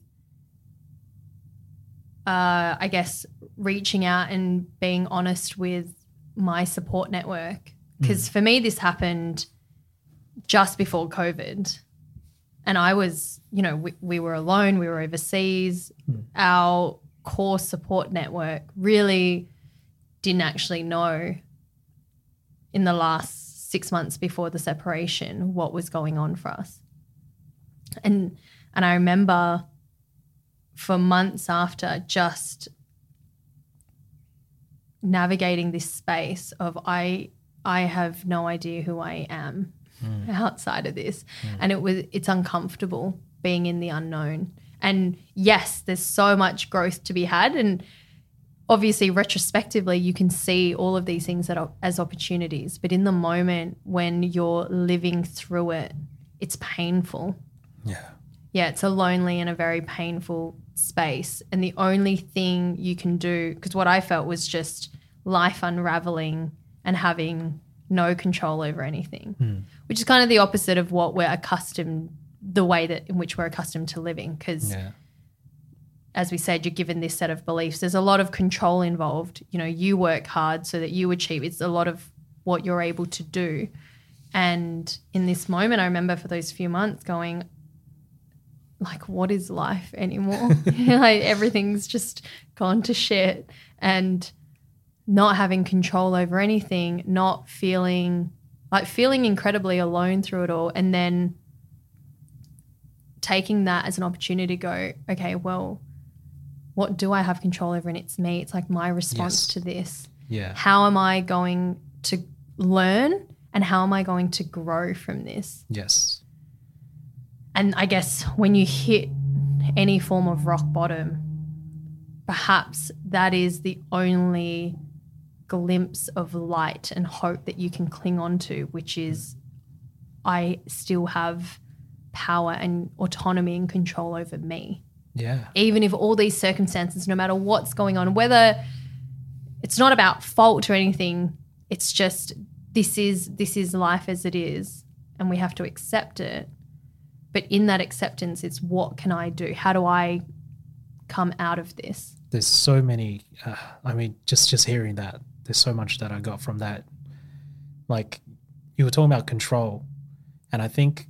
uh, i guess reaching out and being honest with my support network. Because for me this happened just before covid. And I was, you know, we, we were alone, we were overseas. Our core support network really didn't actually know in the last six months before the separation what was going on for us. And and I remember for months after just navigating this space of I I have no idea who I am mm. outside of this. Mm. And it was it's uncomfortable being in the unknown. And yes, there's so much growth to be had and obviously retrospectively you can see all of these things that are, as opportunities, but in the moment when you're living through it, it's painful. Yeah. Yeah, it's a lonely and a very painful space. And the only thing you can do, because what I felt was just life unraveling and having no control over anything, mm. which is kind of the opposite of what we're accustomed, the way that in which we're accustomed to living. Because, yeah. As we said, you're given this set of beliefs. There's a lot of control involved. You know, you work hard so that you achieve. It's a lot of what you're able to do. And in this moment, I remember for those few months going, like, what is life anymore? like everything's just gone to shit. And not having control over anything, not feeling like feeling incredibly alone through it all, and then taking that as an opportunity to go, okay, well, what do I have control over? And it's me. It's like my response yes. to this. Yeah. How am I going to learn and how am I going to grow from this? Yes. And I guess when you hit any form of rock bottom, perhaps that is the only glimpse of light and hope that you can cling on to, which is I still have power and autonomy and control over me. Yeah. Even if all these circumstances, no matter what's going on, whether it's not about fault or anything, it's just this is this is life as it is and we have to accept it. But in that acceptance, it's what can I do? How do I come out of this? There's so many. Uh, I mean, just just hearing that there's so much that I got from that. Like you were talking about control, and I think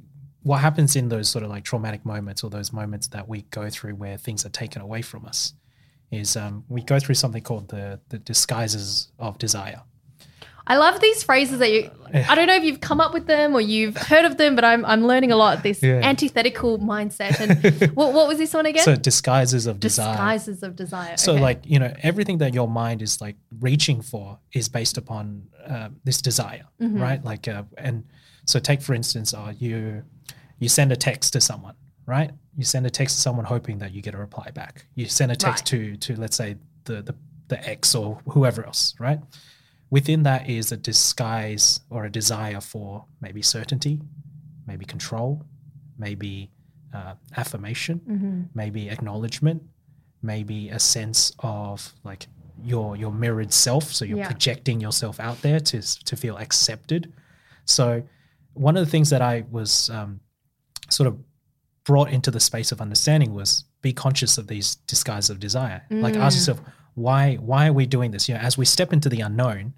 what happens in those sort of like traumatic moments or those moments that we go through where things are taken away from us is um, we go through something called the the disguises of desire. I love these phrases that you. I don't know if you've come up with them or you've heard of them, but I'm I'm learning a lot. This yeah. antithetical mindset and what, what was this one again? So disguises of desire. Disguises of desire. So okay. like you know everything that your mind is like reaching for is based upon uh, this desire, mm-hmm. right? Like uh, and so take for instance, uh, you you send a text to someone, right? You send a text to someone hoping that you get a reply back. You send a text right. to to let's say the the the ex or whoever else, right? Within that is a disguise or a desire for maybe certainty, maybe control, maybe uh, affirmation, mm-hmm. maybe acknowledgement, maybe a sense of like your your mirrored self. So you're yeah. projecting yourself out there to to feel accepted. So one of the things that I was um, sort of brought into the space of understanding was be conscious of these disguises of desire. Mm. Like ask yourself, why why are we doing this you know as we step into the unknown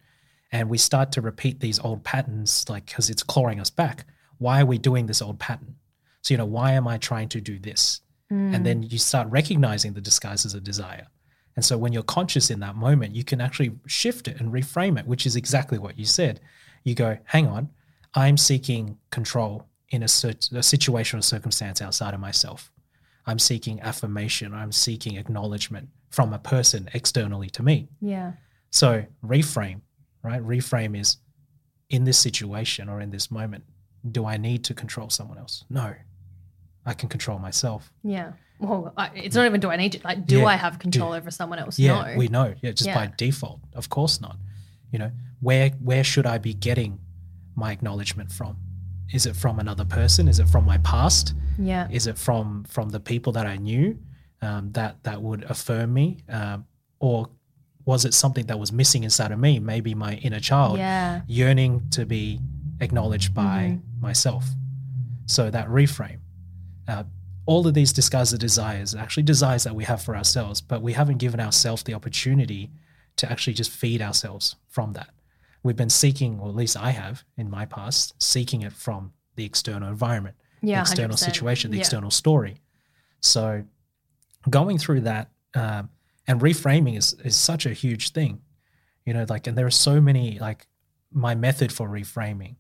and we start to repeat these old patterns like because it's clawing us back why are we doing this old pattern so you know why am i trying to do this mm. and then you start recognizing the disguises of desire and so when you're conscious in that moment you can actually shift it and reframe it which is exactly what you said you go hang on i'm seeking control in a, a situation or circumstance outside of myself i'm seeking affirmation i'm seeking acknowledgement from a person externally to me. Yeah. So reframe, right? Reframe is in this situation or in this moment, do I need to control someone else? No. I can control myself. Yeah. Well, I, it's not even do I need to like do yeah. I have control do, over someone else? Yeah, no. we know. Yeah, just yeah. by default. Of course not. You know, where where should I be getting my acknowledgement from? Is it from another person? Is it from my past? Yeah. Is it from from the people that I knew? um, that that would affirm me, um, or was it something that was missing inside of me? Maybe my inner child yeah. yearning to be acknowledged by mm-hmm. myself. So that reframe. Uh, all of these disguised desires, actually desires that we have for ourselves, but we haven't given ourselves the opportunity to actually just feed ourselves from that. We've been seeking, or at least I have in my past, seeking it from the external environment, yeah, the external 100%. situation, the yeah. external story. So going through that um, and reframing is is such a huge thing you know like and there are so many like my method for reframing.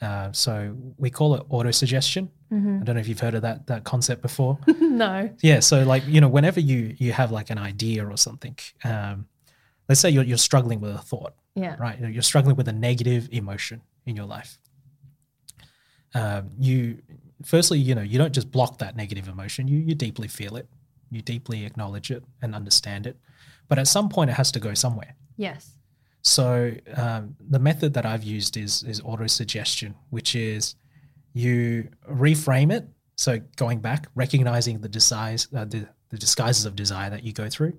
Uh, so we call it auto suggestion. I don't know if you've heard of that that concept before. no. yeah. So like you know, whenever you you have like an idea or something, um, let's say you're you're struggling with a thought, Yeah. right? You know, You're struggling with a negative emotion in your life. Um, you firstly, you know, you don't just block that negative emotion. You you deeply feel it, you deeply acknowledge it and understand it. But at some point, it has to go somewhere. Yes. So um, the method that I've used is is auto suggestion, which is you reframe it. So going back, recognizing the disguise, uh, the, the disguises of desire that you go through,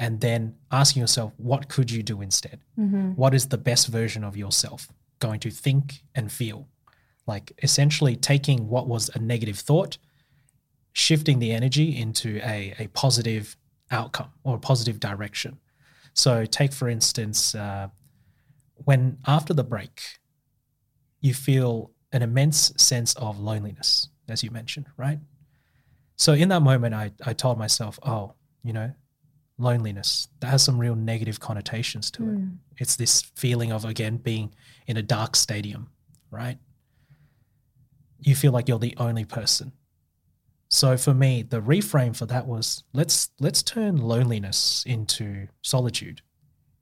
and then asking yourself, what could you do instead? What is the best version of yourself going to think and feel? Like essentially taking what was a negative thought, shifting the energy into a, a positive outcome or a positive direction. So, take for instance, uh, when after the break, you feel an immense sense of loneliness, as you mentioned, right? So, in that moment, I, I told myself, oh, you know, loneliness, that has some real negative connotations to it. It's this feeling of, again, being in a dark stadium, right? You feel like you're the only person. So for me, the reframe for that was let's let's turn loneliness into solitude.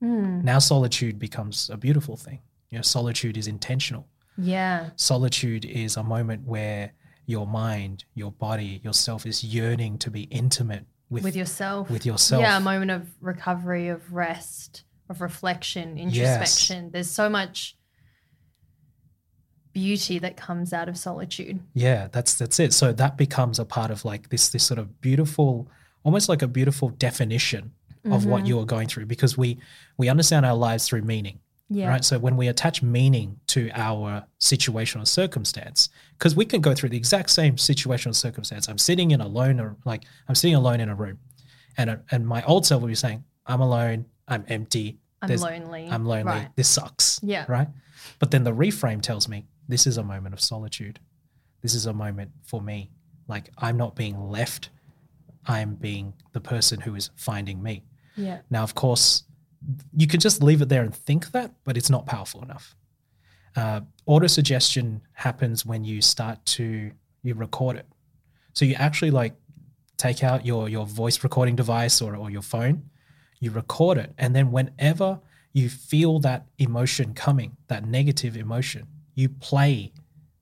Mm. Now solitude becomes a beautiful thing. You know, solitude is intentional. Yeah. Solitude is a moment where your mind, your body, yourself is yearning to be intimate with, With yourself. with yourself. Yeah, a moment of recovery, of rest, of reflection, introspection. There's so much beauty that comes out of solitude. Yeah, that's that's it. So that becomes a part of like this this sort of beautiful, almost like a beautiful definition of what mm-hmm. you are going through because we we understand our lives through meaning. Yeah. Right. So when we attach meaning to our situation or circumstance, because we can go through the exact same situation or circumstance. I'm sitting in alone or like I'm sitting alone in a room. And and my old self will be saying, I'm alone, I'm empty, I'm there's- lonely. I'm lonely, Right. this sucks. Yeah. Right. But then the reframe tells me this is a moment of solitude. This is a moment for me. Like I'm not being left. I'm being the person who is finding me. Yeah. Now, of course, you can just leave it there and think that, but it's not powerful enough. Uh, auto suggestion happens when you start to you record it. So you actually like take out your your voice recording device or, or your phone, you record it, and then whenever you feel that emotion coming, that negative emotion, you play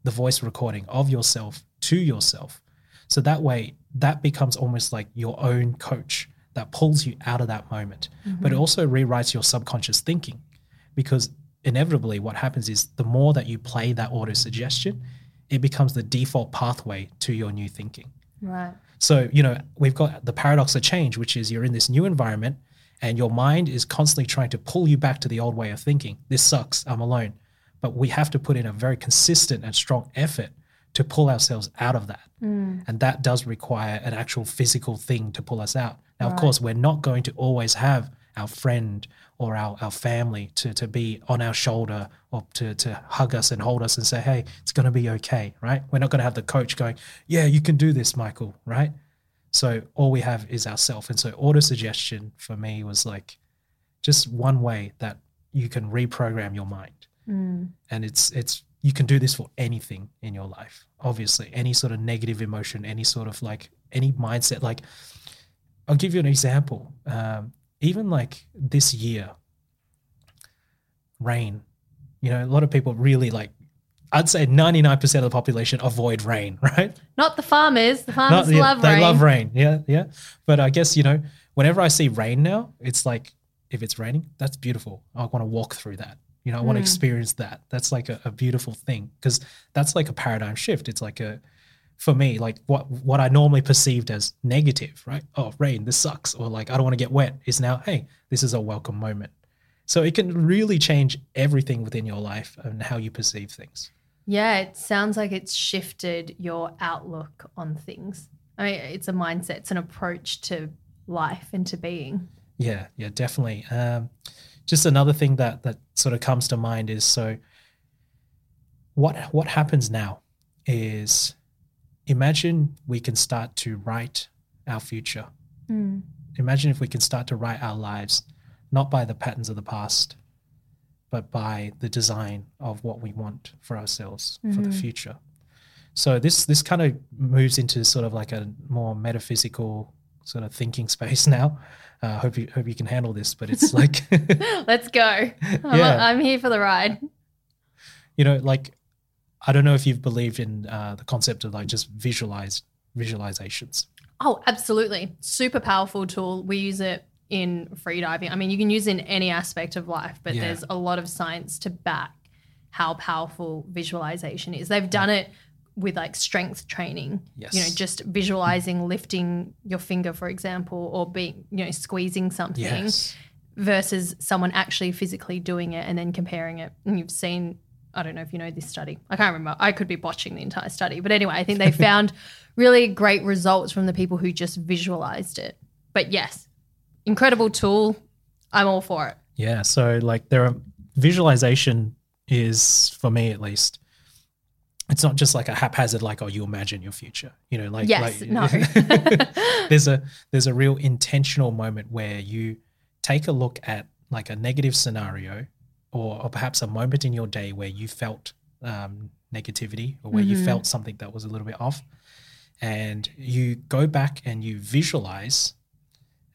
the voice recording of yourself to yourself. So that way, that becomes almost like your own coach that pulls you out of that moment. But it also rewrites your subconscious thinking because inevitably what happens is the more that you play that auto suggestion, it becomes the default pathway to your new thinking. Right. So, you know, we've got the paradox of change, which is you're in this new environment and your mind is constantly trying to pull you back to the old way of thinking. This sucks, I'm alone. But we have to put in a very consistent and strong effort to pull ourselves out of that. Mm. And that does require an actual physical thing to pull us out. Now, of course, we're not going to always have our friend or our, our family to, to be on our shoulder or to, to hug us and hold us and say, hey, it's going to be okay, right? We're not going to have the coach going, yeah, you can do this, Michael, right? So all we have is ourself. And so auto suggestion for me was like just one way that you can reprogram your mind. Mm. And it's it's you can do this for anything in your life. Obviously, any sort of negative emotion, any sort of like any mindset. Like I'll give you an example. Um, even like this year, rain. You know, a lot of people really like. I'd say ninety nine percent of the population avoid rain, right? Not the farmers. The farmers Not- yeah, love they rain. love rain. Yeah, yeah. But I guess you know, whenever I see rain now, it's like if it's raining, that's beautiful. I want to walk through that. You know, I want to Mm. experience that. That's like a, a beautiful thing because that's like a paradigm shift. It's like a for me, like what what I normally perceived as negative, right? Oh, rain, this sucks, or like I don't want to get wet, is now, hey, this is a welcome moment. So it can really change everything within your life and how you perceive things. Yeah, it sounds like it's shifted your outlook on things. I mean, it's a mindset, it's an approach to life and to being. Yeah, yeah, definitely. Um, just another thing that that sort of comes to mind is so what what happens now is imagine we can start to write our future. Mm. Imagine if we can start to write our lives not by the patterns of the past, but by the design of what we want for ourselves for the future. So this this kind of moves into sort of like a more metaphysical sort of thinking space now. Uh, hope you hope you can handle this, but it's like Let's go. I'm, Yeah. I'm here for the ride. you know, like I don't know if you've believed in uh, the concept of like just visualize visualizations. Oh, absolutely. Super powerful tool. We use it in freediving. I mean, you can use it in any aspect of life, but Yeah. there's a lot of science to back how powerful visualization is. They've done it with like strength training. Yes. You know, just visualizing lifting your finger, for example, or being, you know, squeezing something Yes. versus someone actually physically doing it and then comparing it. And you've seen, I don't know if you know this study. I can't remember. I could be botching the entire study. But anyway, I think they found really great results from the people who just visualized it. But yes, incredible tool. I'm all for it. Yeah. So like there are visualization is for me at least. It's not just like a haphazard like oh you imagine your future. You know like Yes, like, no. there's a there's a real intentional moment where you take a look at like a negative scenario or, or perhaps a moment in your day where you felt um, negativity or where you Mhm. felt something that was a little bit off and you go back and you visualize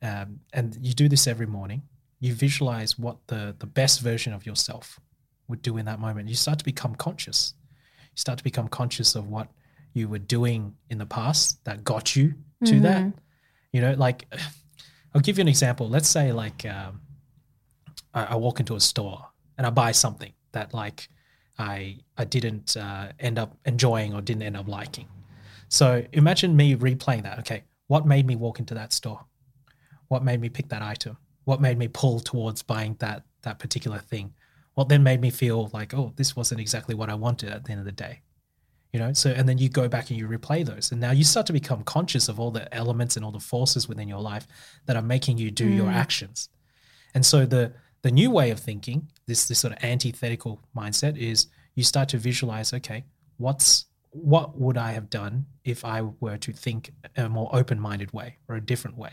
um, and you do this every morning. You visualize what the the best version of yourself would do in that moment. You start to become conscious. You start to become conscious of what you were doing in the past that got you to that. Mhm. you know like i'll give you an example. Let's say like um, I, I walk into a store and i buy something that like i i didn't uh, end up enjoying or didn't end up liking. So imagine me replaying that. Okay what made me walk into that store? What made me pick that item? What made me pull towards buying that that particular thing? What then made me feel like oh this wasn't exactly what i wanted at the end of the day you know? So and then you go back and you replay those and now you start to become conscious of all the elements and all the forces within your life that are making you do your Mm. actions. And so the the new way of thinking this this sort of antithetical mindset is you start to visualize okay what's what would i have done if i were to think a more open-minded way or a different way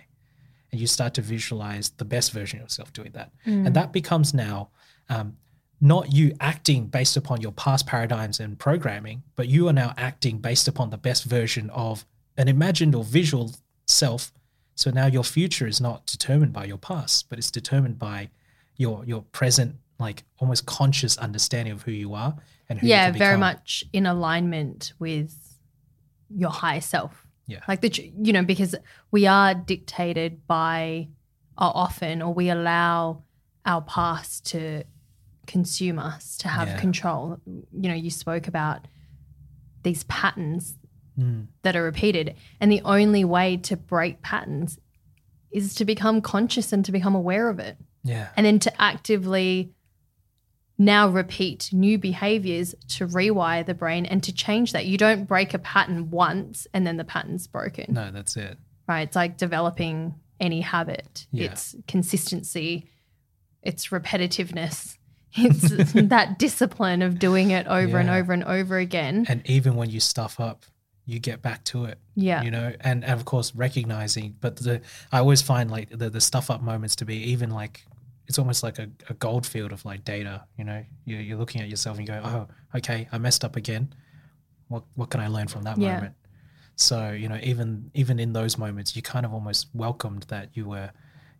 and you start to visualize the best version of yourself doing that Mm. and that becomes now um, not you acting based upon your past paradigms and programming, but you are now acting based upon the best version of an imagined or visual self. So now your future is not determined by your past, but it's determined by your your present, like almost conscious understanding of who you are and who you are. yeah, very much in alignment with your higher self. Yeah. Like the, you know, because we are dictated by are often, or we allow our past to consume us, to have Yeah. control. You know, you spoke about these patterns Mm, that are repeated, and the only way to break patterns is to become conscious and to become aware of it yeah. and then to actively now repeat new behaviors to rewire the brain and to change that. You don't break a pattern once and then the pattern's broken, No, that's it. right? It's like developing any habit. Yeah. It's consistency, it's repetitiveness, it's that discipline of doing it over and over and over again. And even when you stuff up, you get back to it. Yeah. you know and, and of course recognizing but the i always find like the, the stuff up moments to be even like it's almost like a, a gold field of like data you know you're, you're looking at yourself and you go oh okay i messed up again what what can i learn from that Yeah. moment so you know even even in those moments you kind of almost welcomed that you were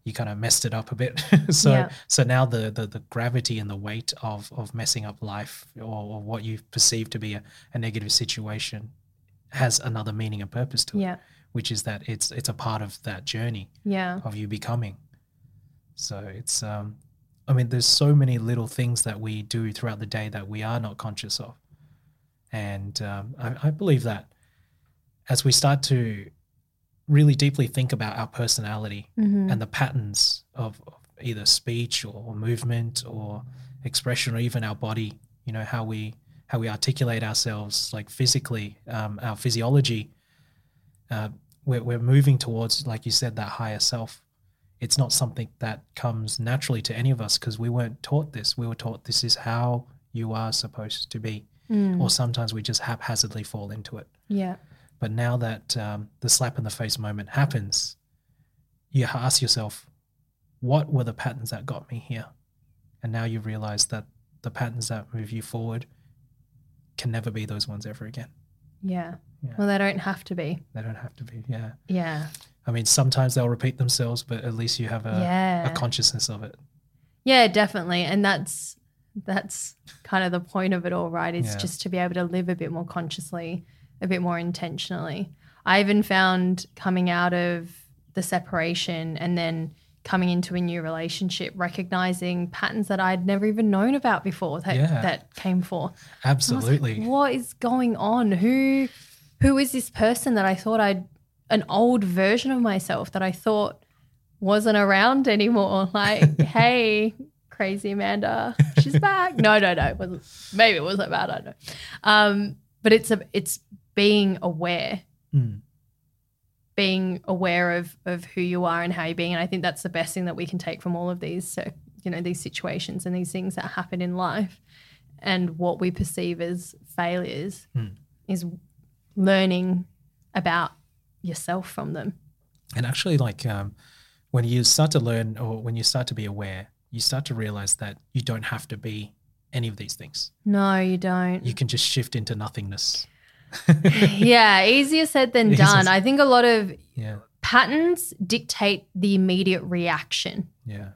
you kind of messed it up a bit so Yeah. so now the, the the gravity and the weight of of messing up life or, or what you perceive to be a, a negative situation has another meaning and purpose to it Yeah. which is that it's it's a part of that journey Yeah. of you becoming. So it's um I mean there's so many little things that we do throughout the day that we are not conscious of. And um, I, I believe that as we start to really deeply think about our personality Mhm. and the patterns of, either speech or, or movement or expression or even our body, you know, how we how we articulate ourselves like physically, um, our physiology, uh, we're, we're moving towards, like you said, that higher self. It's not something that comes naturally to any of us because we weren't taught this. We were taught this is how you are supposed to be. Mm. Or sometimes we just haphazardly fall into it. Yeah. But now that um, the slap in the face moment happens, you ask yourself, what were the patterns that got me here? and now you realize that the patterns that move you forward can never be those ones ever again. Yeah. Yeah. Well, they don't have to be. They don't have to be. Yeah. Yeah. I mean, sometimes they'll repeat themselves, but at least you have a, yeah. a consciousness of it. Yeah, definitely. And that's that's kind of the point of it all, right? Is Yeah. just to be able to live a bit more consciously, a bit more intentionally. I even found coming out of the separation and then coming into a new relationship, recognizing patterns that I'd never even known about before that, Yeah. that came forth. I was like, Absolutely. what is going on? Who who is this person that I thought I'd an old version of myself that I thought wasn't around anymore? Like, hey, crazy Amanda, she's back. No, no, no. It wasn't maybe it wasn't bad, I don't know. Um, but it's a it's being aware, Mm. being aware of of who you are and how you're being. And I think that's the best thing that we can take from all of these so you know, these situations and these things that happen in life and what we perceive as failures Hmm. is learning about yourself from them. And actually, like um, when you start to learn or when you start to be aware, you start to realize that you don't have to be any of these things. No, you don't. You can just shift into nothingness. yeah, easier said than done. I think a lot of Yeah. patterns dictate the immediate reaction, Yeah.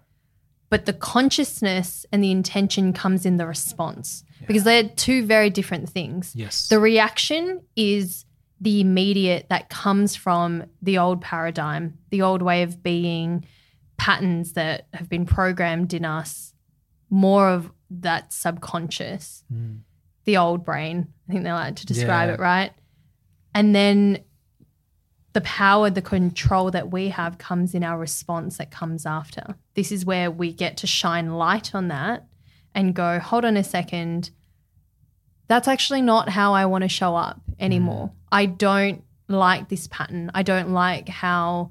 but the consciousness and the intention comes in the response because they're two very different things. Yes. The reaction is the immediate that comes from the old paradigm, the old way of being, patterns that have been programmed in us, more of that subconscious, Mm. the old brain. I think they like to describe Yeah. it, right? And then the power, the control that we have comes in our response that comes after. This is where we get to shine light on that and go, hold on a second. That's actually not how I want to show up anymore. I don't like this pattern. I don't like how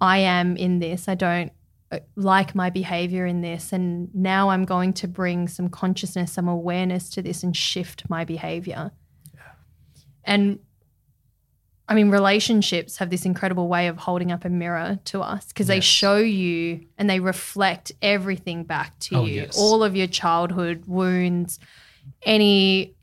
I am in this. I don't uh, like my behavior in this. And now I'm going to bring some consciousness, some awareness to this and shift my behavior. And I mean, relationships have this incredible way of holding up a mirror to us because they show you and they reflect everything back to Oh, you. yes. All of your childhood wounds, any,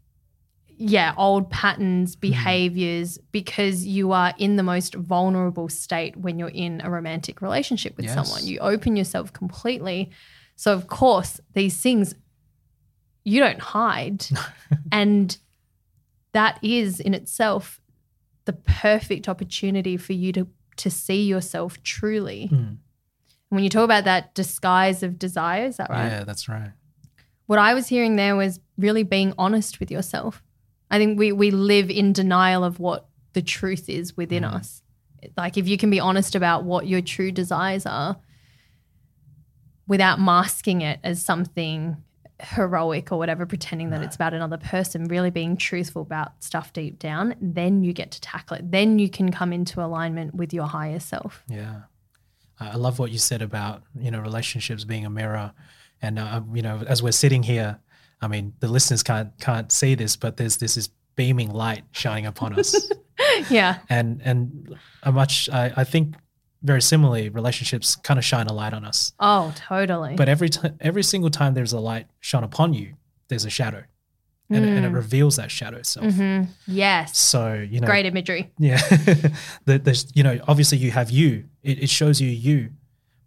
yeah, old patterns, behaviors, because you are in the most vulnerable state when you're in a romantic relationship with Yes. someone. You open yourself completely. So, of course, these things you don't hide. and that is in itself the perfect opportunity for you to to see yourself truly. Mm. When you talk about that disguise of desire, is that right? Yeah, that's right. What I was hearing there was really being honest with yourself. I think we we live in denial of what the truth is within Mm. us. Like if you can be honest about what your true desires are without masking it as something heroic or whatever, pretending that No. it's about another person, really being truthful about stuff deep down, then you get to tackle it. Then you can come into alignment with your higher self. Yeah. I love what you said about, you know, relationships being a mirror. And, uh, you know, as we're sitting here, I mean, the listeners can't can't see this, but there's this is beaming light shining upon us. yeah. and and a much I, I think very similarly, relationships kind of shine a light on us. Oh, totally. But every time every single time there's a light shone upon you, there's a shadow. And, and it Mm. reveals that shadow self. Mhm. Yes. So, you know, Great imagery. Yeah. the, there's, you know, obviously you have you. It, it shows you you,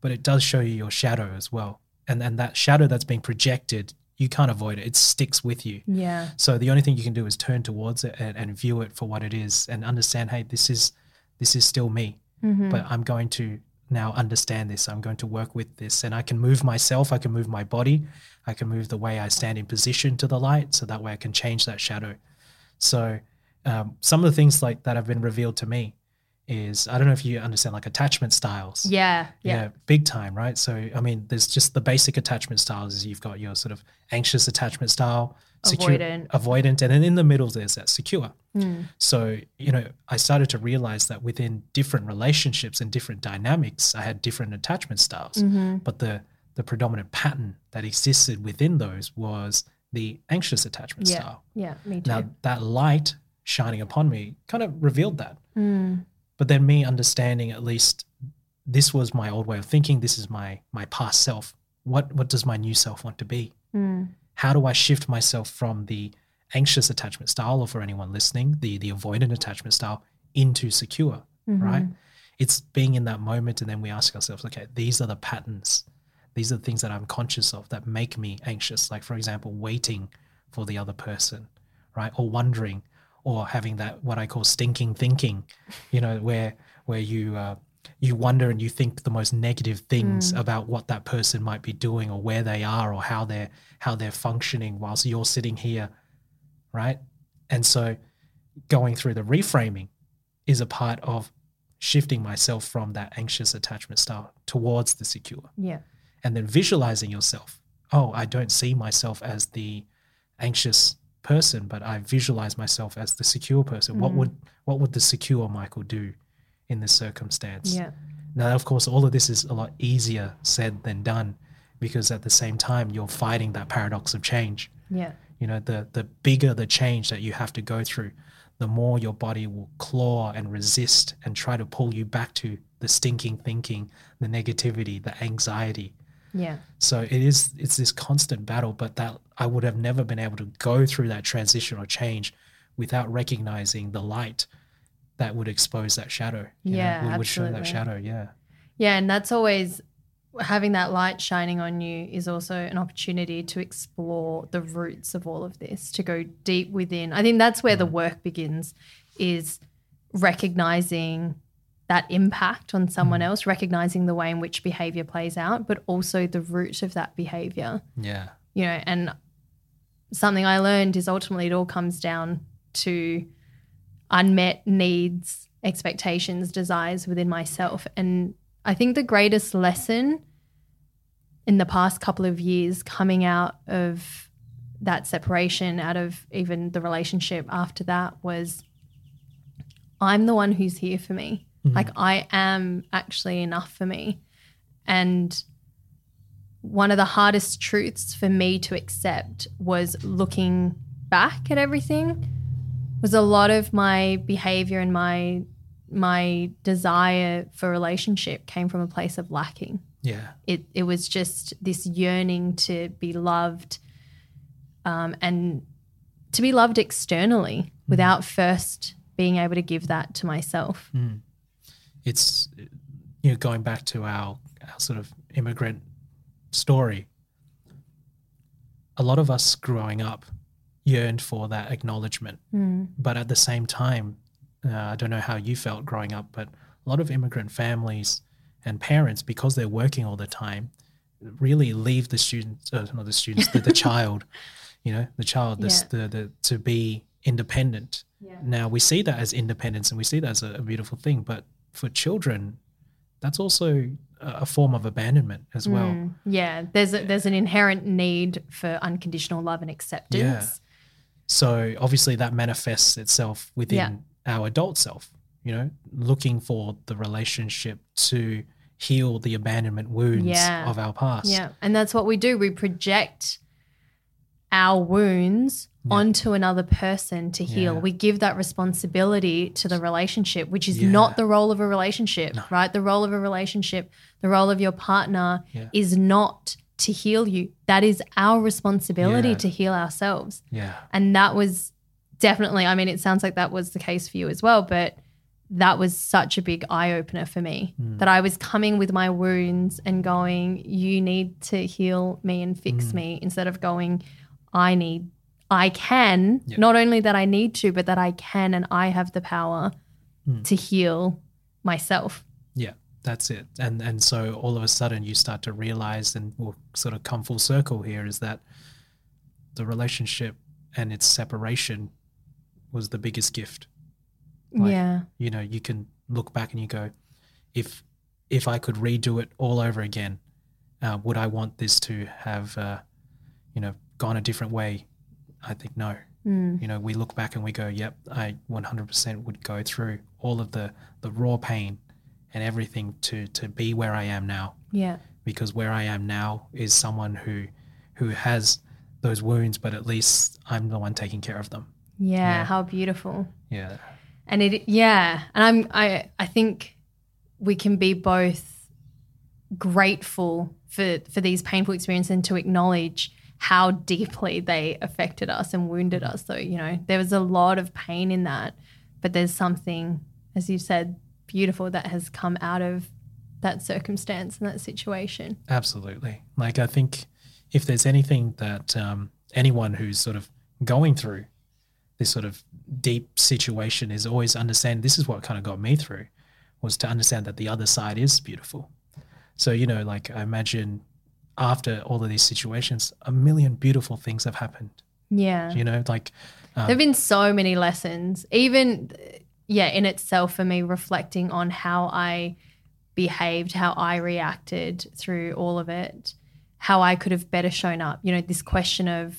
but it does show you your shadow as well. And and that shadow that's being projected, you can't avoid it. It sticks with you. Yeah. So the only thing you can do is turn towards it and, and view it for what it is and understand, hey, this is this is still me. Mhm. But I'm going to now understand this. I'm going to work with this. And I can move myself, I can move my body, I can move the way I stand in position to the light. So that way I can change that shadow. So um, some of the things like that have been revealed to me is I don't know if you understand like attachment styles. Yeah. Yeah. big time, right? So I mean, there's just the basic attachment styles. Is you've got your sort of anxious attachment style, secure, Avoidant. avoidant, and then in the middle there's that secure. Mm. So you know, I started to realize that within different relationships and different dynamics, I had different attachment styles. Mhm. But the the predominant pattern that existed within those was the anxious attachment Yeah. style. Yeah. Me too. Now that light shining upon me kind of revealed that. Mm. But then me understanding at least this was my old way of thinking. This is my my past self what what does my new self want to be? Mm. How do I shift myself from the anxious attachment style, or for anyone listening, the the avoidant attachment style into secure, Mhm. right? It's being in that moment, and then we ask ourselves, okay, these are the patterns, these are the things that I'm conscious of that make me anxious. Like for example, waiting for the other person, right, or wondering, or having that what I call stinking thinking, you know, where where you uh, you wonder and you think the most negative things Mm. about what that person might be doing or where they are or how they're how they're functioning whilst you're sitting here right and so going through the reframing is a part of shifting myself from that anxious attachment style towards the secure Yeah. and then visualizing yourself oh i don't see myself as the anxious person but i visualize myself as the secure person what Mhm. would what would the secure michael do in this circumstance Yeah. now, of course, all of this is a lot easier said than done because at the same time, you're fighting that paradox of change. Yeah. You know, the, the bigger the change that you have to go through, the more your body will claw and resist and try to pull you back to the stinking thinking, the negativity, the anxiety. Yeah. So it is it's this constant battle, but that I would have never been able to go through that transition or change without recognizing the light that would expose that shadow. you know, Yeah, would- would show that shadow. Yeah. Yeah, and that's always having that light shining on you is also an opportunity to explore the roots of all of this, to go deep within. I think that's where the mm. work begins is recognizing that impact on someone mm. else, recognizing the way in which behavior plays out, but also the root of that behavior. Yeah. You know, and something I learned is ultimately it all comes down to unmet needs, expectations, desires within myself. And I think the greatest lesson in the past couple of years coming out of that separation, out of even the relationship after that, was I'm the one who's here for me. Mhm. Like I am actually enough for me. And one of the hardest truths for me to accept was looking back at everything was a lot of my behavior and my my desire for relationship came from a place of lacking Yeah. it it was just this yearning to be loved um, and to be loved externally without first being able to give that to myself Mm. It's you know going back to our, our sort of immigrant story. A lot of us growing up yearned for that acknowledgement, Mm. but at the same time, uh, I don't know how you felt growing up, but a lot of immigrant families and parents, because they're working all the time, really leave the students, uh, not the students, the, the child, you know, the child, this, the, the to be independent. yeah Now we see that as independence and we see that as a, a beautiful thing, but for children, that's also a, form of abandonment as well. Mm. yeah there's a, there's an inherent need for unconditional love and acceptance Yeah. So obviously that manifests itself within Yeah. our adult self, you know, looking for the relationship to heal the abandonment wounds Yeah. of our past. Yeah. And that's what we do. We project our wounds Yeah. onto another person to heal. Yeah. We give that responsibility to the relationship, which is Yeah. not the role of a relationship, No. right? The role of a relationship, the role of your partner is not to heal you. That is our responsibility to heal ourselves. Yeah. And that was definitely, I mean, it sounds like that was the case for you as well, but that was such a big eye opener for me Mm. that I was coming with my wounds and going, you need to heal me and fix Mm. me instead of going, I need, I can, Yeah. not only that I need to, but that I can and I have the power Mm. to heal myself. Yeah, that's it. And and so all of a sudden you start to realize and we'll sort of come full circle here is that the relationship and its separation was the biggest gift. Like- yeah. You know, you can look back and you go, if if I could redo it all over again, uh, would I want this to have uh, you know gone a different way? I think no. Mm. You know, we look back and we go, yep, I 100% would go through all of the the raw pain and everything to to be where I am now Yeah. because where I am now is someone who who has those wounds but at least I'm the one taking care of them. Yeah. Yeah. How beautiful. Yeah. And it, yeah. And I'm, I, I think we can be both grateful for for these painful experiences and to acknowledge how deeply they affected us and wounded us. So, you know, there was a lot of pain in that, but there's something, as you said, beautiful that has come out of that circumstance and that situation. Absolutely. Like, I think if there's anything that um, anyone who's sort of going through this sort of deep situation is always understand this is what kind of got me through was to understand that the other side is beautiful. So, you know, like I imagine after all of these situations, a million beautiful things have happened. Yeah. You know, like um, there have been so many lessons, even, yeah, in itself for me, reflecting on how I behaved, how I reacted through all of it, how I could have better shown up. You know, this question of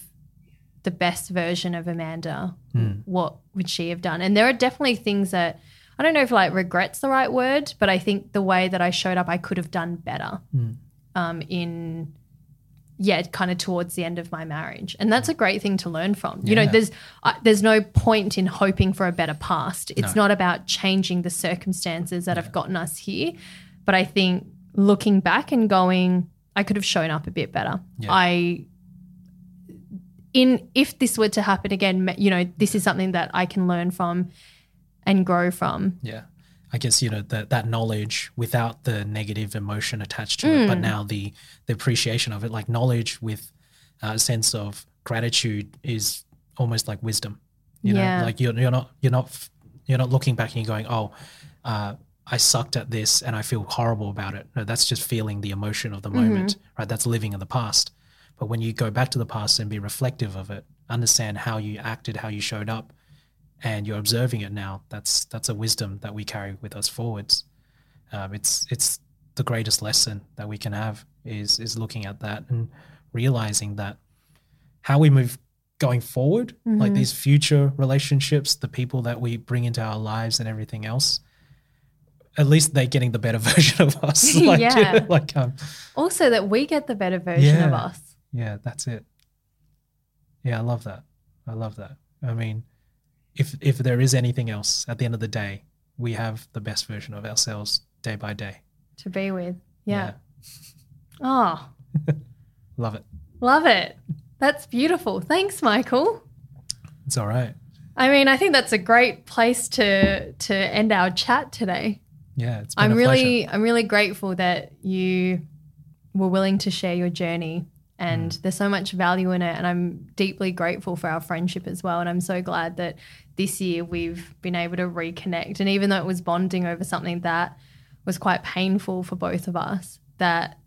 the best version of Amanda, mm. what would she have done? And there are definitely things that I don't know if like regret's the right word, but I think the way that I showed up, I could have done better. Mm um, in yeah, kind of towards the end of my marriage, and that's a great thing to learn from. Yeah. You know, there's uh, there's no point in hoping for a better past. It's no. not about changing the circumstances that yeah. have gotten us here, but I think looking back and going, I could have shown up a bit better. Yeah. I in if this were to happen again, you know, this is something that I can learn from and grow from. Yeah. I guess you know that that knowledge without the negative emotion attached to mm. it, but mm. now the the appreciation of it, like knowledge with a sense of gratitude, is almost like wisdom. You yeah. know, like you're you're not you're not you're not looking back and you're going, oh, uh, I sucked at this and I feel horrible about it. No, that's just feeling the emotion of the mm-hmm. moment, right? That's living in the past. But when you go back to the past and be reflective of it, understand how you acted, how you showed up, and you're observing it now, that's that's a wisdom that we carry with us forwards. Um, it's it's the greatest lesson that we can have is is looking at that and realizing that how we move going forward, mm-hmm. like these future relationships, the people that we bring into our lives and everything else, at least they're getting the better version of us. Like, yeah. like um, also that we get the better version yeah, of us. Yeah, that's it. Yeah, I love that. I love that. I mean, if if there is anything else at the end of the day, we have the best version of ourselves day by day. To be with. Yeah. yeah. Oh. Love it. Love it. That's beautiful. Thanks, Michael. It's all right. I mean, I think that's a great place to to end our chat today. Yeah, I'm really pleasure. I'm really grateful that you were willing to share your journey and mm. there's so much value in it and i'm deeply grateful for our friendship as well and i'm so glad that this year we've been able to reconnect and even though it was bonding over something that was quite painful for both of us that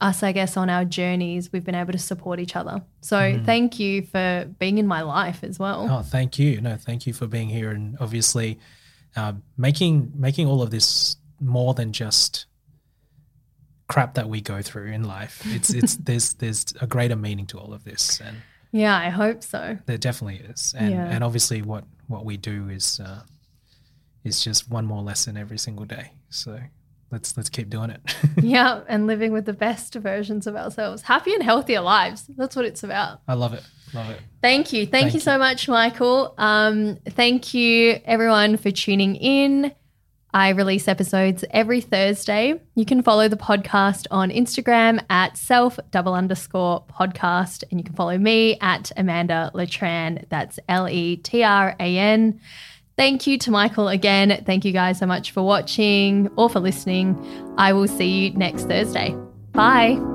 us i guess on our journeys we've been able to support each other so mm. thank you for being in my life as well oh thank you no thank you for being here and obviously uh, making making all of this more than just crap that we go through in life. It's it's there's there's a greater meaning to all of this, and yeah, I hope so. There definitely is, and yeah. and obviously what what we do is uh, is just one more lesson every single day. So let's let's keep doing it. yeah, and living with the best versions of ourselves, happy and healthier lives. That's what it's about. I love it. Love it. Thank you. Thank, thank you, you so much, Michael. Um, thank you everyone for tuning in. I release episodes every Thursday. You can follow the podcast on Instagram at self double underscore podcast. And you can follow me at Amanda Letran. That's L E T R A N. Thank you to Michael again. Thank you guys so much for watching or for listening. I will see you next Thursday. Bye.